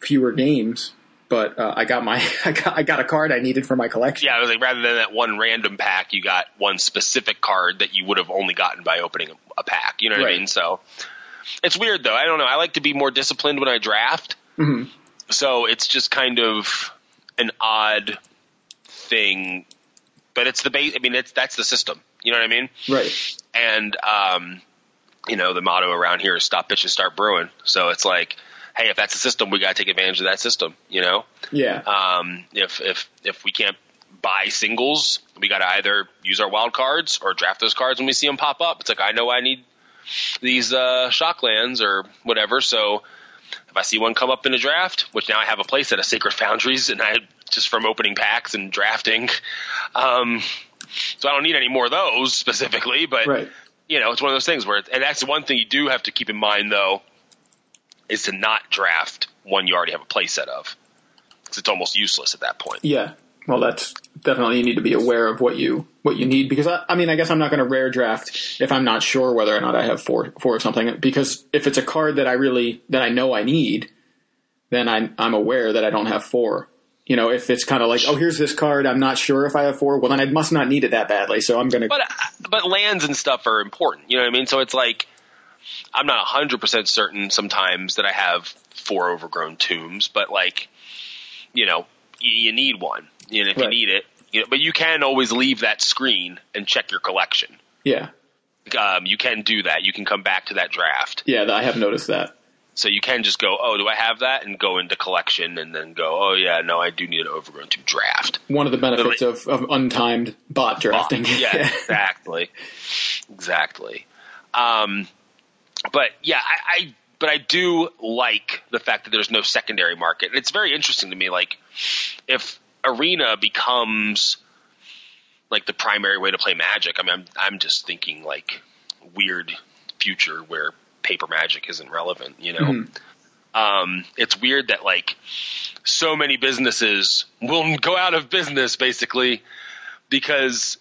fewer games. But uh, I got my I got, I got a card I needed for my collection. Yeah, I was like, rather than that one random pack, you got one specific card that you would have only gotten by opening a, a pack. You know what I mean? So it's weird though. I don't know. I like to be more disciplined when I draft. Mhm. So it's just kind of an odd thing, but it's the base. I mean, it's that's the system. You know what I mean? Right. And um, you know, the motto around here is "Stop bitching, start brewing." So it's like, hey, if that's the system, we got to take advantage of that system. You know? Yeah. Um, if if if we can't buy singles, we got to either use our wild cards or draft those cards when we see them pop up. It's like I know I need these uh, shocklands or whatever. So if I see one come up in a draft, which now I have a place at a Sacred Foundries, and I just from opening packs and drafting. Um, so I don't need any more of those specifically, but right. you know, it's one of those things where, and that's the one thing you do have to keep in mind though, is to not draft one you already have a playset of, because it's almost useless at that point. Yeah. Well, that's definitely you need to be aware of what you what you need because I, I mean I guess I'm not going to rare draft if I'm not sure whether or not I have four four of something because if it's a card that I really that I know I need, then I'm I'm aware that I don't have four. You know, if it's kind of like oh here's this card I'm not sure if I have four, well then I must not need it that badly, so I'm going to But uh, but lands and stuff are important. You know what I mean? So it's like I'm not hundred percent certain sometimes that I have four overgrown tombs, but like you know, you, you need one. You know, if you need it, you know, but you can always leave that screen and check your collection. yeah Um, you can do that. You can come back to that draft. yeah I have noticed that So you can just go, oh, do I have that? And go into collection and then go, oh, yeah, no, I do need an overgrown to draft. one of the benefits of, of untimed bot drafting. yeah, exactly. Exactly. Um, but yeah, I, I, but I do like the fact that there's no secondary market. It's very interesting to me. Like, if Arena becomes like the primary way to play Magic, I mean, I'm, I'm just thinking like weird future where paper Magic isn't relevant. You know, um, it's weird that like so many businesses will go out of business basically because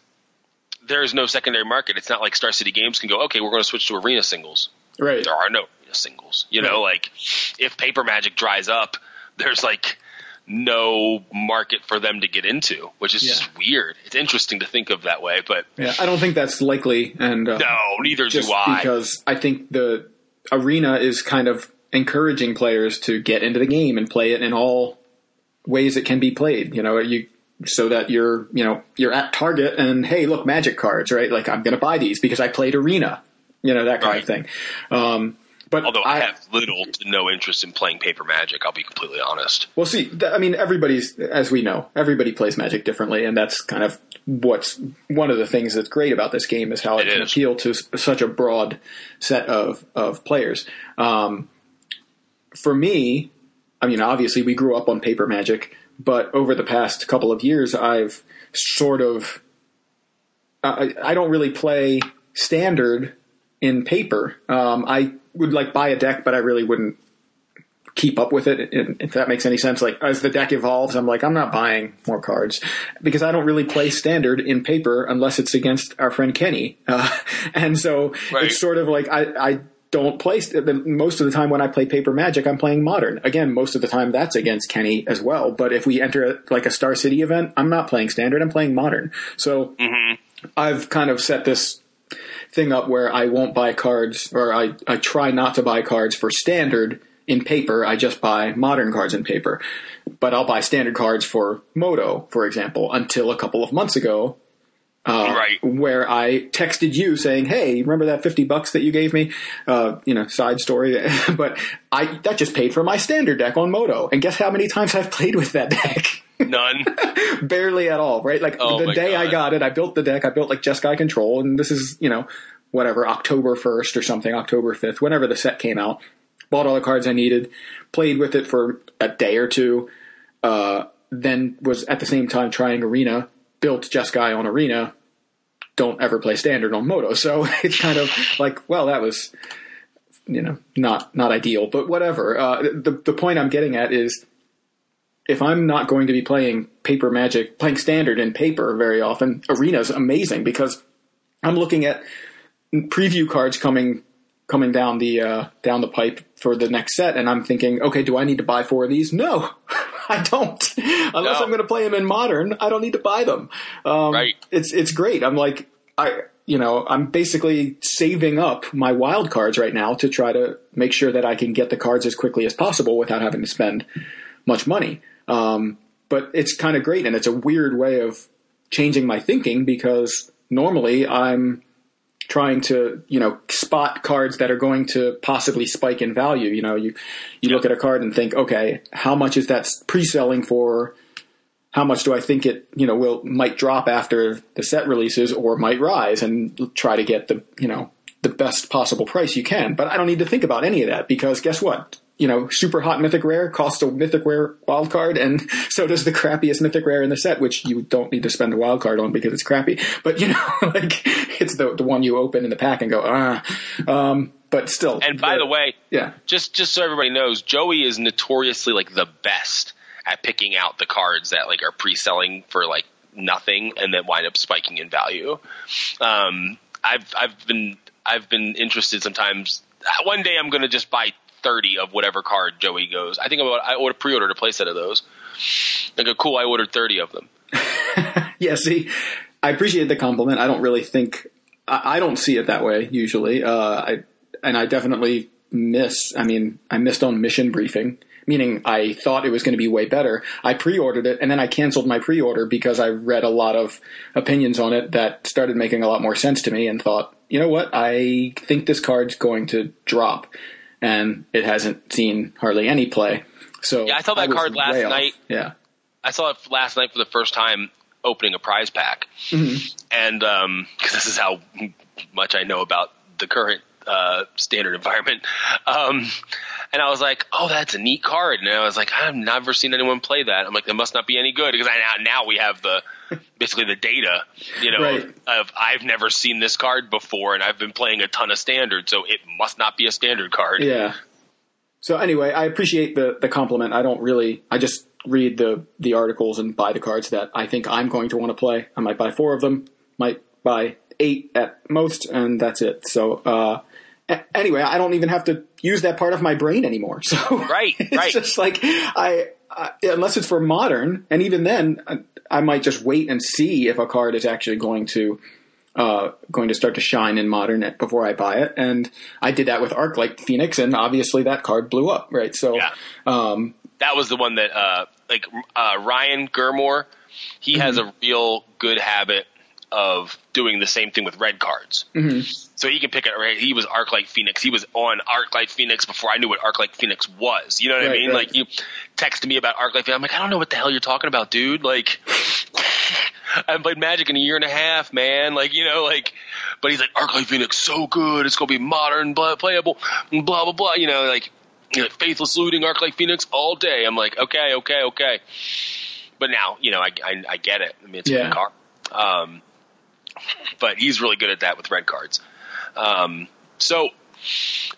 there is no secondary market. It's not like Star City Games can go, okay, we're going to switch to arena singles. Right. There are no singles. You know, like if paper magic dries up, there's like no market for them to get into, which is just weird. It's interesting to think of that way, but Yeah, I don't think that's likely, and uh, no, neither do I. because I think the arena is kind of encouraging players to get into the game and play it in all ways it can be played. You know, you so that you're you know you're at target and hey, look, magic cards, right? Like I'm going to buy these because I played arena. You know that kind Right. of thing. Um, but Although I, have little to no interest in playing paper magic, I'll be completely honest. Well, see, th- I mean, everybody's, as we know, everybody plays Magic differently, and that's kind of what's one of the things that's great about this game is how it, It can is. appeal to s- such a broad set of of players. Um, for me, I mean, obviously, we grew up on paper Magic, but over the past couple of years, I've sort of I, I don't really play standard in paper. Um, I would like buy a deck, but I really wouldn't keep up with it. If that makes any sense. Like as the deck evolves, I'm like, I'm not buying more cards because I don't really play standard in paper unless it's against our friend Kenny. Uh, and so Right. it's sort of like I, I don't play most of the time when I play paper magic, I'm playing modern. Again, most of the time that's against Kenny as well. But if we enter like a Star City event, I'm not playing standard. I'm playing modern. So I've kind of set this thing up where I won't buy cards, or I, I try not to buy cards for standard in paper. I just buy modern cards in paper. But I'll buy standard cards for MODO, for example, until a couple of months ago, right. where I texted you saying, "Hey, remember that fifty bucks that you gave me?" Uh, you know, side story, but I that just paid for my standard deck on MODO. And guess how many times I've played with that deck? None. barely at all, right? Like Oh the day I got it, I built the deck. I built like Jeskai Control, and this is you know whatever October first or something, October fifth, whenever the set came out. Bought all the cards I needed, played with it for a day or two. Uh, then was at the same time trying Arena. Built Jeskai on Arena. Don't ever play Standard on MODO, so it's kind of like well, that was you know not not ideal, but whatever. Uh, the the point I'm getting at is if I'm not going to be playing paper magic, playing standard in paper very often, arena's amazing because I'm looking at preview cards coming coming down the uh, down the pipe for the next set, and I'm thinking, okay, do I need to buy four of these? No, I don't. Unless No. I'm going to play them in modern, I don't need to buy them. Um, Right. It's it's great. I'm like I. You know, I'm basically saving up my wild cards right now to try to make sure that I can get the cards as quickly as possible without having to spend much money. Um, but it's kind of great, and it's a weird way of changing my thinking because normally I'm trying to you know spot cards that are going to possibly spike in value. You know, you you look at a card and think, okay, how much is that pre-selling for? How much do I think it you know will might drop after the set releases or might rise, and try to get the you know the best possible price you can. But I don't need to think about any of that because guess what? You know, super hot mythic rare costs a mythic rare wild card, and so does the crappiest mythic rare in the set, which you don't need to spend a wild card on because it's crappy. But you know, like it's the the one you open in the pack and go ah. Um, but still, And by the way, yeah, just just so everybody knows, Joey is notoriously like the best at picking out the cards that like are pre-selling for like nothing and then wind up spiking in value. Um, I've I've been I've been interested sometimes. One day I'm going to just buy thirty of whatever card Joey goes. I think about I would pre-ordered a playset of those. I go, cool. I ordered thirty of them. yeah. See, I appreciate the compliment. I don't really think I, I don't see it that way usually. Uh, I and I definitely miss. I mean, I missed on mission briefing. Meaning, I thought it was going to be way better. I pre-ordered it, and then I canceled my pre-order because I read a lot of opinions on it that started making a lot more sense to me, and thought, you know what? I think this card's going to drop, and it hasn't seen hardly any play. So Yeah, I saw that was card last off. night. Yeah, I saw it last night for the first time opening a prize pack, and because this is how much I know about the current uh, standard environment, um, and I was like, "Oh, that's a neat card," and I was like, "I've never seen anyone play that." I'm like, "It must not be any good," because I, now we have the basically the data, you know, Right. of I've never seen this card before, and I've been playing a ton of standard, so it must not be a standard card. Yeah. So anyway, I appreciate the the compliment. I don't really. I just read the the articles and buy the cards that I think I'm going to want to play. I might buy four of them. Might buy eight at most, and that's it. So uh, anyway, I don't even have to use that part of my brain anymore. So Right, it's right. just like I, I unless it's for modern, and even then, I, I might just wait and see if a card is actually going to uh, going to start to shine in modern before I buy it. And I did that with Arclight Phoenix, and obviously that card blew up, right? So, Yeah. um, that was the one that uh like uh Ryan Gurmore he has a real good habit of doing the same thing with red cards. Mm-hmm. So he can pick it. Right? He was Arclight Phoenix. He was on Arclight Phoenix before I knew what Arclight Phoenix was. You know what I mean? right. Like you texted me about Arclight Phoenix. I'm like, I don't know what the hell you're talking about, dude. Like. I haven't played Magic in a year and a half, man. Like, you know, like, but he's like, Arclight Phoenix, so good. It's going to be modern, blah, playable, blah, blah, blah. You know, like, you know, faithless looting Arclight Phoenix all day. I'm like, okay, okay, okay. But now, you know, I, I, I get it. I mean, it's a Yeah. good car. Um, but he's really good at that with red cards. Um, so,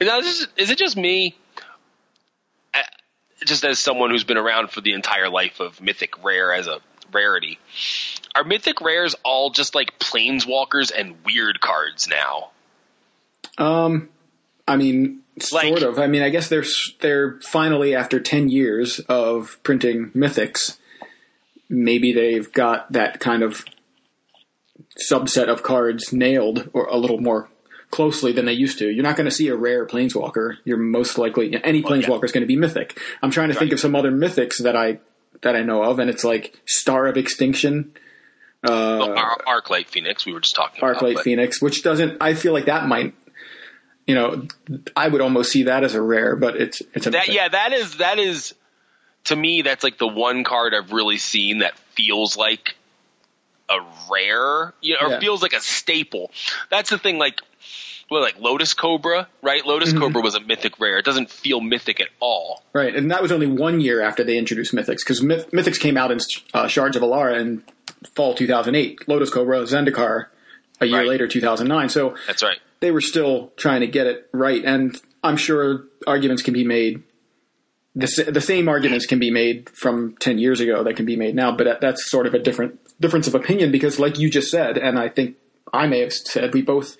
now is, is it just me? Just as someone who's been around for the entire life of Mythic Rare as a rarity, are Mythic Rares all just like planeswalkers and weird cards now? Um, I mean, Like- sort of. I mean, I guess they're they're finally after ten years of printing mythics, maybe they've got that kind of subset of cards nailed or a little more closely than they used to. You're not going to see a rare planeswalker. You're most likely any Well, yeah. planeswalker is going to be mythic. I'm trying to think of some other mythics that I that I know of, and it's like Star of Extinction. Uh, Well, Ar- Arclight Phoenix, we were just talking about. Arclight but- Phoenix, which doesn't. I feel like that might, you know, I would almost see that as a rare, but it's it's a That yeah, that is that is to me that's like the one card I've really seen that feels like a rare, you know, or Yeah. feels like a staple. That's the thing, like. Well, like Lotus Cobra, right? Lotus Mm-hmm. Cobra was a mythic rare. It doesn't feel mythic at all. right, and that was only one year after they introduced Mythics because Myth, Mythics came out in uh, Shards of Alara in fall 2008. Lotus Cobra, Zendikar, a year Right. later, 2009. So That's right. they were still trying to get it right, and I'm sure arguments can be made. The, the same arguments can be made from 10 years ago that can be made now, but that's sort of a different difference of opinion because, like you just said, and I think I may have said, we both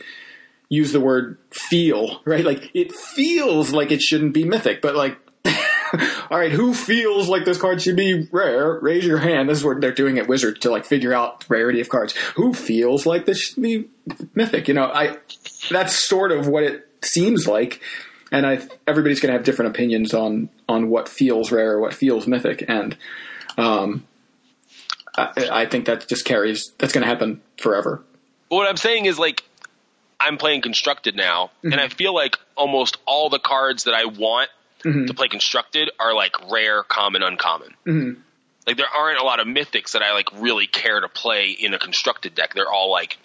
use the word feel, right? Like it feels like it shouldn't be mythic, but like, all right, who feels like this card should be rare? Raise your hand. This is what they're doing at Wizard to like figure out rarity of cards. Who feels like this should be mythic? You know, I that's sort of what it seems like, and I everybody's going to have different opinions on on what feels rare, or what feels mythic, and um, I, I think that just carries. That's going to happen forever. What I'm saying is like I'm playing constructed now, and I feel like almost all the cards that I want to play constructed are like rare, common, uncommon. Mm-hmm. Like there aren't a lot of mythics that I like really care to play in a constructed deck. They're all like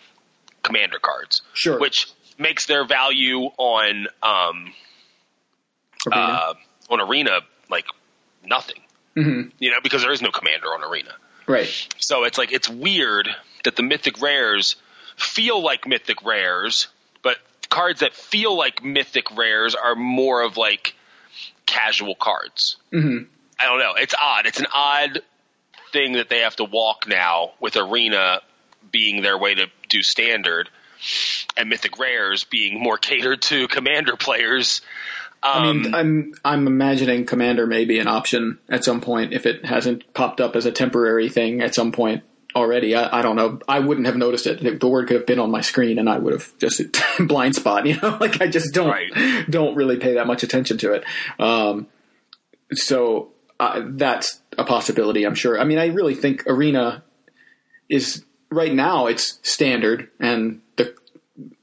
commander cards, Sure. which makes their value on um, Arena. uh, on arena like nothing. Mm-hmm. You know, because there is no commander on arena. right. So it's like it's weird that the mythic rares feel like mythic rares, but cards that feel like mythic rares are more of like casual cards. Mm-hmm. I don't know. It's odd. It's an odd thing that they have to walk now with arena being their way to do standard and mythic rares being more catered to commander players. I Um, mean, I'm I'm imagining Commander may be an option at some point if it hasn't popped up as a temporary thing at some point already. I, I don't know. I wouldn't have noticed it. The word could have been on my screen, and I would have just blind spot. You know, like I just don't Right. don't really pay that much attention to it. Um, so uh, that's a possibility. I'm sure. I mean, I really think Arena is right now. It's standard and the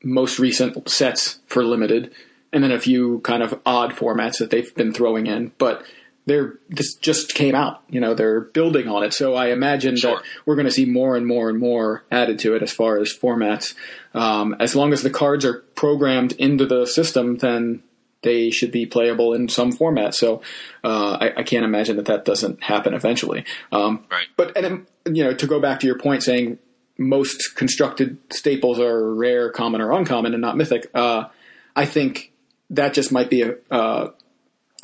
most recent sets for limited, and then a few kind of odd formats that they've been throwing in. But they're this just came out. You know, they're building on it. So I imagine Sure. that we're going to see more and more and more added to it as far as formats. Um, as long as the cards are programmed into the system, then they should be playable in some format. So uh, I, I can't imagine that that doesn't happen eventually. Um, Right. But and um, you know, to go back to your point, saying most constructed staples are rare, common, or uncommon, and not mythic. Uh, I think that just might be a uh,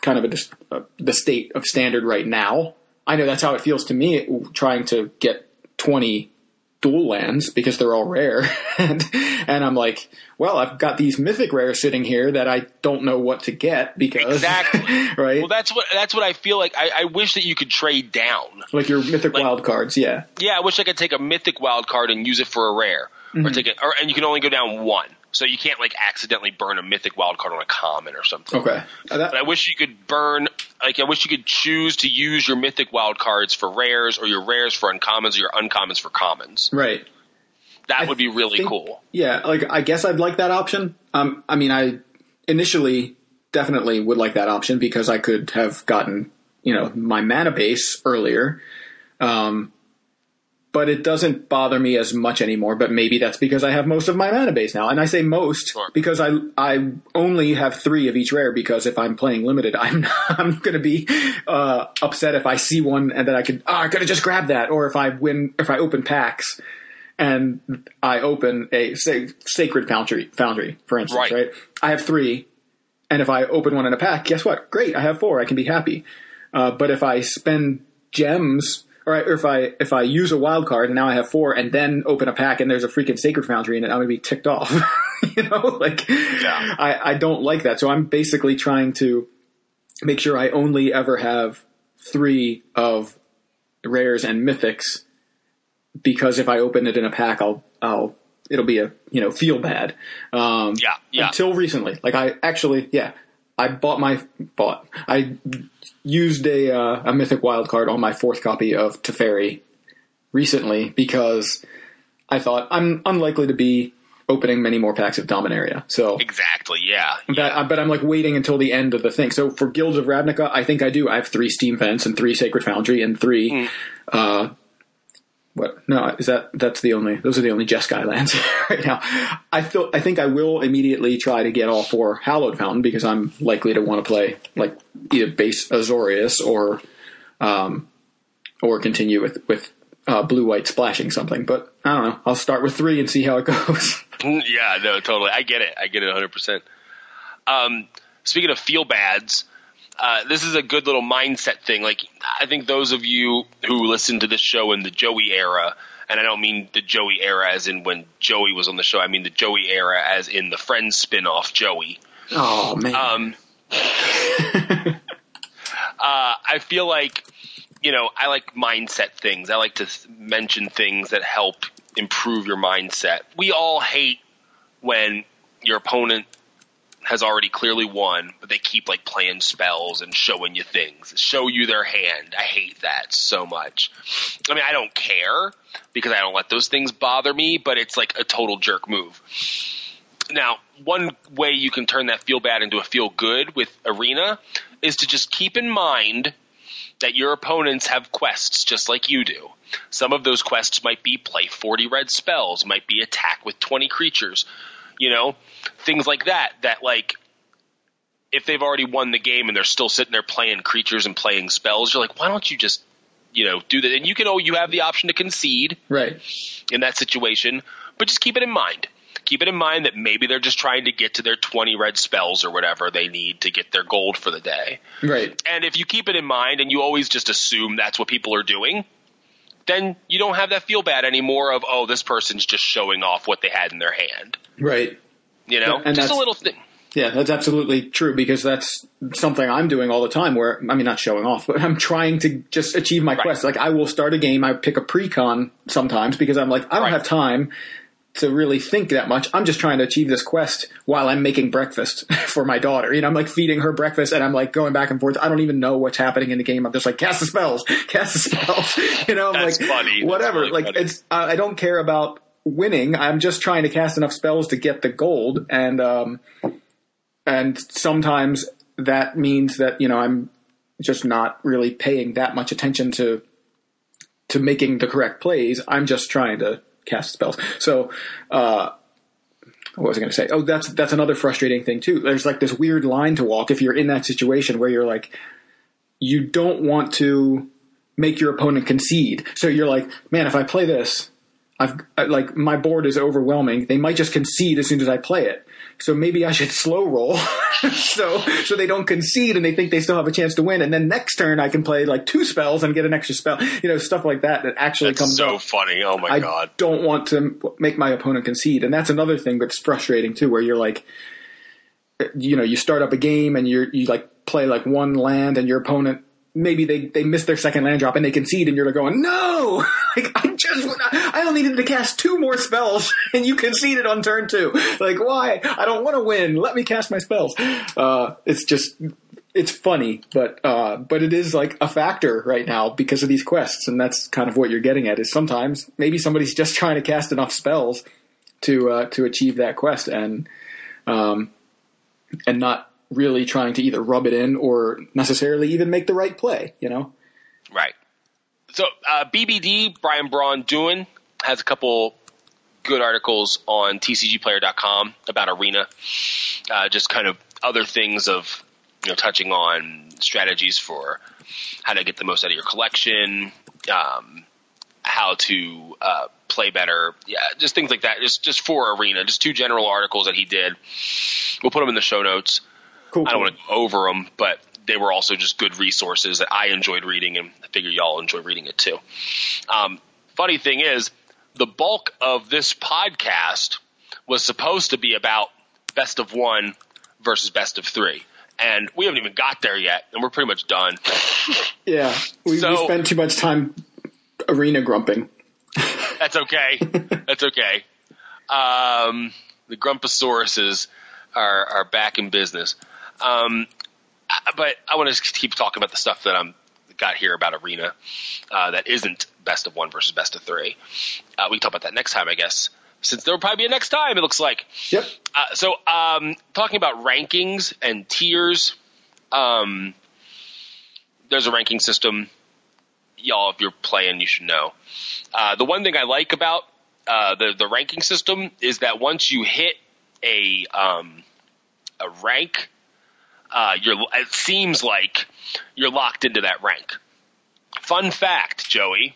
kind of a, dis- uh, the state of standard right now. I know that's how it feels to me, trying to get twenty dual lands because they're all rare, and and I'm like, well, I've got these mythic rares sitting here that I don't know what to get because Exactly. right, well, that's what that's what I feel like. I, I wish that you could trade down. like your mythic like- wild cards, yeah. Yeah, I wish I could take a mythic wild card and use it for a rare, Mm-hmm. or take it, or and you can only go down one, so you can't like accidentally burn a mythic wild card on a common or something. Okay, Uh, that, But I wish you could burn, like I wish you could choose to use your mythic wild cards for rares, or your rares for uncommons, or your uncommons for commons. right. That would be really think- cool. Yeah, like I guess I'd like that option. Um, I mean, I initially definitely would like that option because I could have gotten you know my mana base earlier. Um, but it doesn't bother me as much anymore. But maybe that's because I have most of my mana base now, and I say most Sure. because I I only have three of each rare. Because if I'm playing limited, I'm I'm going to be uh, upset if I see one and then I could oh, I could have just grabbed that, or if I win if I open packs and I open a say, sacred foundry, foundry for instance, Right. right. I have three, and if I open one in a pack, guess what? Great, I have four. I can be happy. Uh, but if I spend gems, or, I, or if I if I use a wild card and now I have four, and then open a pack and there's a freaking sacred foundry in it, I'm gonna be ticked off. you know, like Yeah. I, I don't like that. So I'm basically trying to make sure I only ever have three of rares and mythics because if I open it in a pack, I'll I'll it'll be a you know feel bad. Um, Yeah, yeah. Until recently, like I actually yeah. I bought my bought. I used a uh, a mythic wild card on my fourth copy of Teferi recently because I thought I'm unlikely to be opening many more packs of Dominaria. So Exactly. Yeah. but, but I'm like waiting until the end of the thing. So for Guilds of Ravnica, I think I do. I have three Steam Vents and three Sacred Foundry and three. Uh, what? No, is that that's the only? Those are the only Jeskai lands right now. I feel. I think I will immediately try to get all four Hallowed Fountain because I'm likely to want to play like either base Azorius or, um, or continue with with uh, blue white splashing something. But I don't know. I'll start with three and see how it goes. yeah, no, totally. I get it. I get it 100%. Um, speaking of feel bads, uh, this is a good little mindset thing. Like, I think those of you who listen to this show in the Joey era, and I don't mean the Joey era as in when Joey was on the show, I mean the Joey era as in the Friends spin-off Joey. oh man. Um, uh, I feel like, you know, I like mindset things. I like to mention things that help improve your mindset. We all hate when your opponent has already clearly won, but they keep like playing spells and showing you things, show you their hand. I hate that so much. I mean, I don't care because I don't let those things bother me, but it's like a total jerk move. Now, one way you can turn that feel bad into a feel good with Arena is to just keep in mind that your opponents have quests just like you do. Some of those quests might be play 40 red spells, might be attack with 20 creatures, you know, things like that. That, like, if they've already won the game and they're still sitting there playing creatures and playing spells, you're like, why don't you just, you know, do that? And you can, oh, you have the option to concede right. in that situation, but just keep it in mind. Keep it in mind that maybe they're just trying to get to their 20 red spells or whatever they need to get their gold for the day. Right. And if you keep it in mind and you always just assume that's what people are doing, then you don't have that feel bad anymore of, oh, this person's just showing off what they had in their hand. Right. You know? And just a little thing. Yeah, that's absolutely true because that's something I'm doing all the time where I mean not showing off, but I'm trying to just achieve my Right. quest. Like I will start a game, I pick a pre-con sometimes because I'm like I don't Right. have time to really think that much. I'm just trying to achieve this quest while I'm making breakfast for my daughter. You know, I'm like feeding her breakfast and I'm like going back and forth. I don't even know what's happening in the game. I'm just like cast the spells, cast the spells. You know, I'm That's like funny. Whatever. really like funny. it's I I don't care about winning. I'm just trying to cast enough spells to get the gold and um and sometimes that means that you know I'm just not really paying that much attention to to making the correct plays. I'm just trying to cast spells. So, uh, what was I going to say? Oh, that's that's another frustrating thing too. There's like this weird line to walk if you're in that situation where you're like, you don't want to make your opponent concede. So you're like, man, if I play this, I've like my board is overwhelming. They might just concede as soon as I play it. So maybe I should slow roll, so so they don't concede and they think they still have a chance to win. And then next turn I can play like two spells and get an extra spell. You know, stuff like that that actually That's comes so up. funny. Oh my I god. don't want to make my opponent concede, and that's another thing that's frustrating too, where you're like, you know, you start up a game and you're you like play like one land, and your opponent maybe they they miss their second land drop and they concede, and you're going, no, like I just I only needed to cast two more spells, and you conceded on turn two. Like why? I don't want to win. Let me cast my spells. Uh, it's just it's funny, but uh, but it is like a factor right now because of these quests, and that's kind of what you're getting at. Is sometimes maybe somebody's just trying to cast enough spells to uh, to achieve that quest, and um, and not really trying to either rub it in or necessarily even make the right play. You know, Right. So uh, BBD Brian Braun-Duin has a couple good articles on TCGPlayer.com about Arena, uh, just kind of other things of you know touching on strategies for how to get the most out of your collection, um, how to uh, play better. Yeah, just things like that. Just just for Arena, just two general articles that he did. We'll put them in the show notes. Cool. I don't cool. want to go over them, but they were also just good resources that I enjoyed reading, and I figure y'all enjoy reading it too. Um, funny thing is, the bulk of this podcast was supposed to be about best of one versus best of three. And we haven't even got there yet, and we're pretty much done. Yeah, we, we spent too much time arena grumping. That's okay. That's okay. Um, the Grumpusauruses are are back in business. Um, but I want to keep talking about the stuff that I'm got here about Arena uh, that isn't best of one versus best of three. Uh, we can talk about that next time, I guess. Since there will probably be a next time, it looks like. Yep. Uh, so, um, talking about rankings and tiers, um, there's a ranking system. Y'all, if you're playing, you should know. Uh, the one thing I like about uh, the the ranking system is that once you hit a um, a rank, uh, you're it seems like you're locked into that rank. Fun fact, Joey.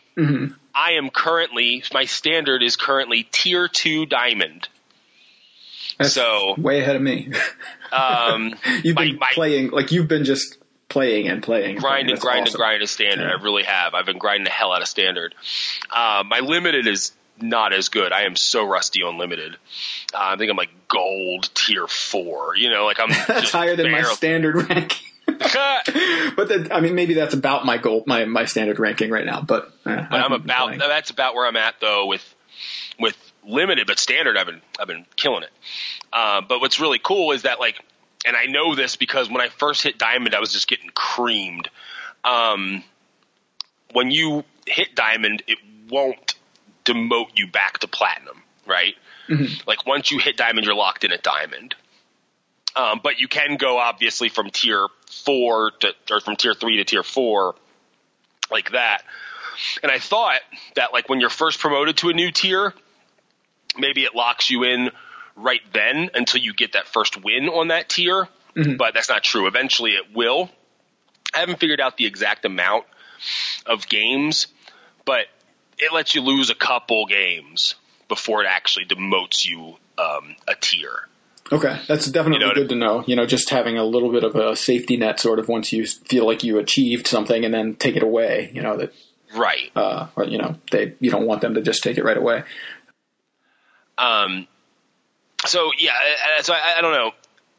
I am currently my standard is currently tier two diamond. That's So- way ahead of me. Um, you've my- been my- playing like you've been just playing and playing, and grind playing. and grind awesome. and grind is standard. Yeah. I really have. I've been grinding the hell out of standard. Uh, my limited is not as good. I am so rusty on limited. Uh, I think I'm like gold tier four. You know, like I'm That's higher than my standard rank. but then, I mean, maybe that's about my goal, my my standard ranking right now. But, uh, But I'm about that's about where I'm at though with with limited, but standard I've been I've been killing it. Uh, but what's really cool is that like, and I know this because when I first hit diamond, I was just getting creamed. Um, when you hit diamond, it won't demote you back to platinum, right? Like once you hit diamond, you're locked in at diamond. Um, but you can go obviously from tier four to or from tier three to tier four, like that. And I thought that like when you're first promoted to a new tier, maybe it locks you in right then until you get that first win on that tier. But that's not true. Eventually it will. I haven't figured out the exact amount of games, but it lets you lose a couple games before it actually demotes you um, a tier. Okay, that's definitely You know good to know. You know, just having a little bit of a safety net, sort of once you feel like you achieved something, and then take it away. You know that, Right. uh, or you know, they you don't want them to just take it right away. Um, so yeah, so I, I don't know.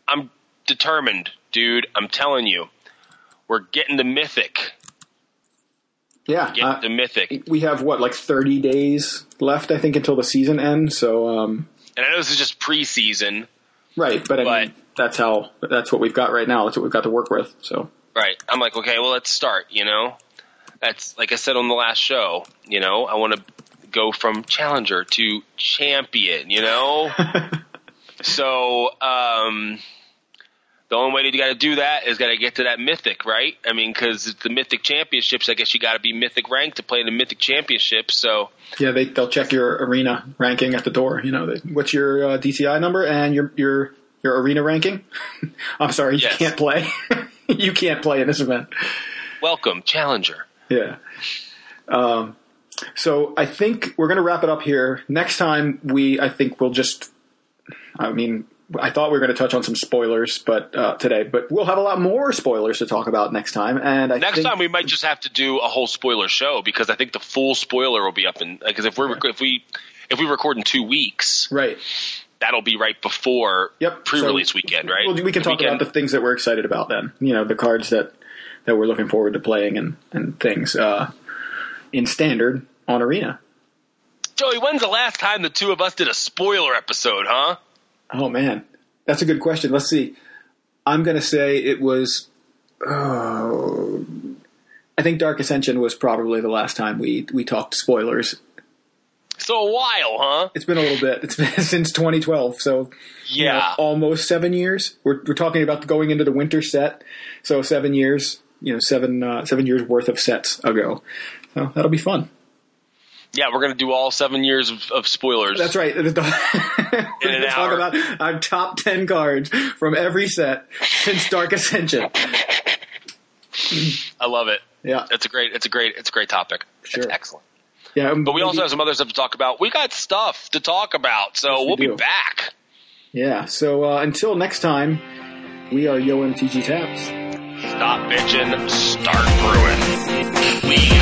I'm determined, dude. I'm telling you, we're getting to mythic. Yeah, Getting uh, to mythic. we have what like thirty days left, I think, until the season ends. So, um, And I know this is just preseason, right, but I But- mean, that's how that's what we've got right now. That's what we've got to work with. So, right? I'm like, okay, well, let's start. You know, that's like I said on the last show. You know, I want to go from challenger to champion. You know, so um, the only way that you got to do that is got to get to that mythic, right? I mean, because it's the mythic championships. I guess you got to be mythic ranked to play in the mythic championships. So yeah, they they'll check your arena ranking at the door. You know, they, what's your uh, DCI number and your your your arena ranking? I'm sorry, you Yes. can't play. you can't play in this event. welcome, challenger. Yeah. Um, so I think we're going to wrap it up here. Next time we, I think we'll just. I mean, I thought we were going to touch on some spoilers, but uh, today, but we'll have a lot more spoilers to talk about next time. And I Next think, time we might just have to do a whole spoiler show because I think the full spoiler will be up in because if we're rec- if we if we record in two weeks, right? that'll be right before Yep. pre-release So weekend, right? Well, we can talk Weekend. about the things that we're excited about then. You know, the cards that that we're looking forward to playing and and things uh, in standard on arena. Joey. When's the last time the two of us did a spoiler episode? Huh? Oh man, that's a good question. Let's see. I'm going to say it was. Oh, I think Dark Ascension was probably the last time we we talked spoilers. So a while, huh? It's been a little bit. It's been since 2012, so you know, Yeah. almost seven years. We're we're talking about going into the winter set, so seven years. You know, seven uh, seven years worth of sets ago. So that'll be fun. Yeah, we're gonna do all seven years of, of spoilers. That's right. We're In an talk hour. about our top ten cards from every set since Dark Ascension. I love it. Yeah. It's a great. It's a great. It's a great topic. Sure. It's excellent. Yeah, but we maybe, also have some other stuff to talk about. We got stuff to talk about, so yes, we'll we be back. Yeah. So uh, until next time, we are Yo MTG Taps. Stop bitching, start brewing. We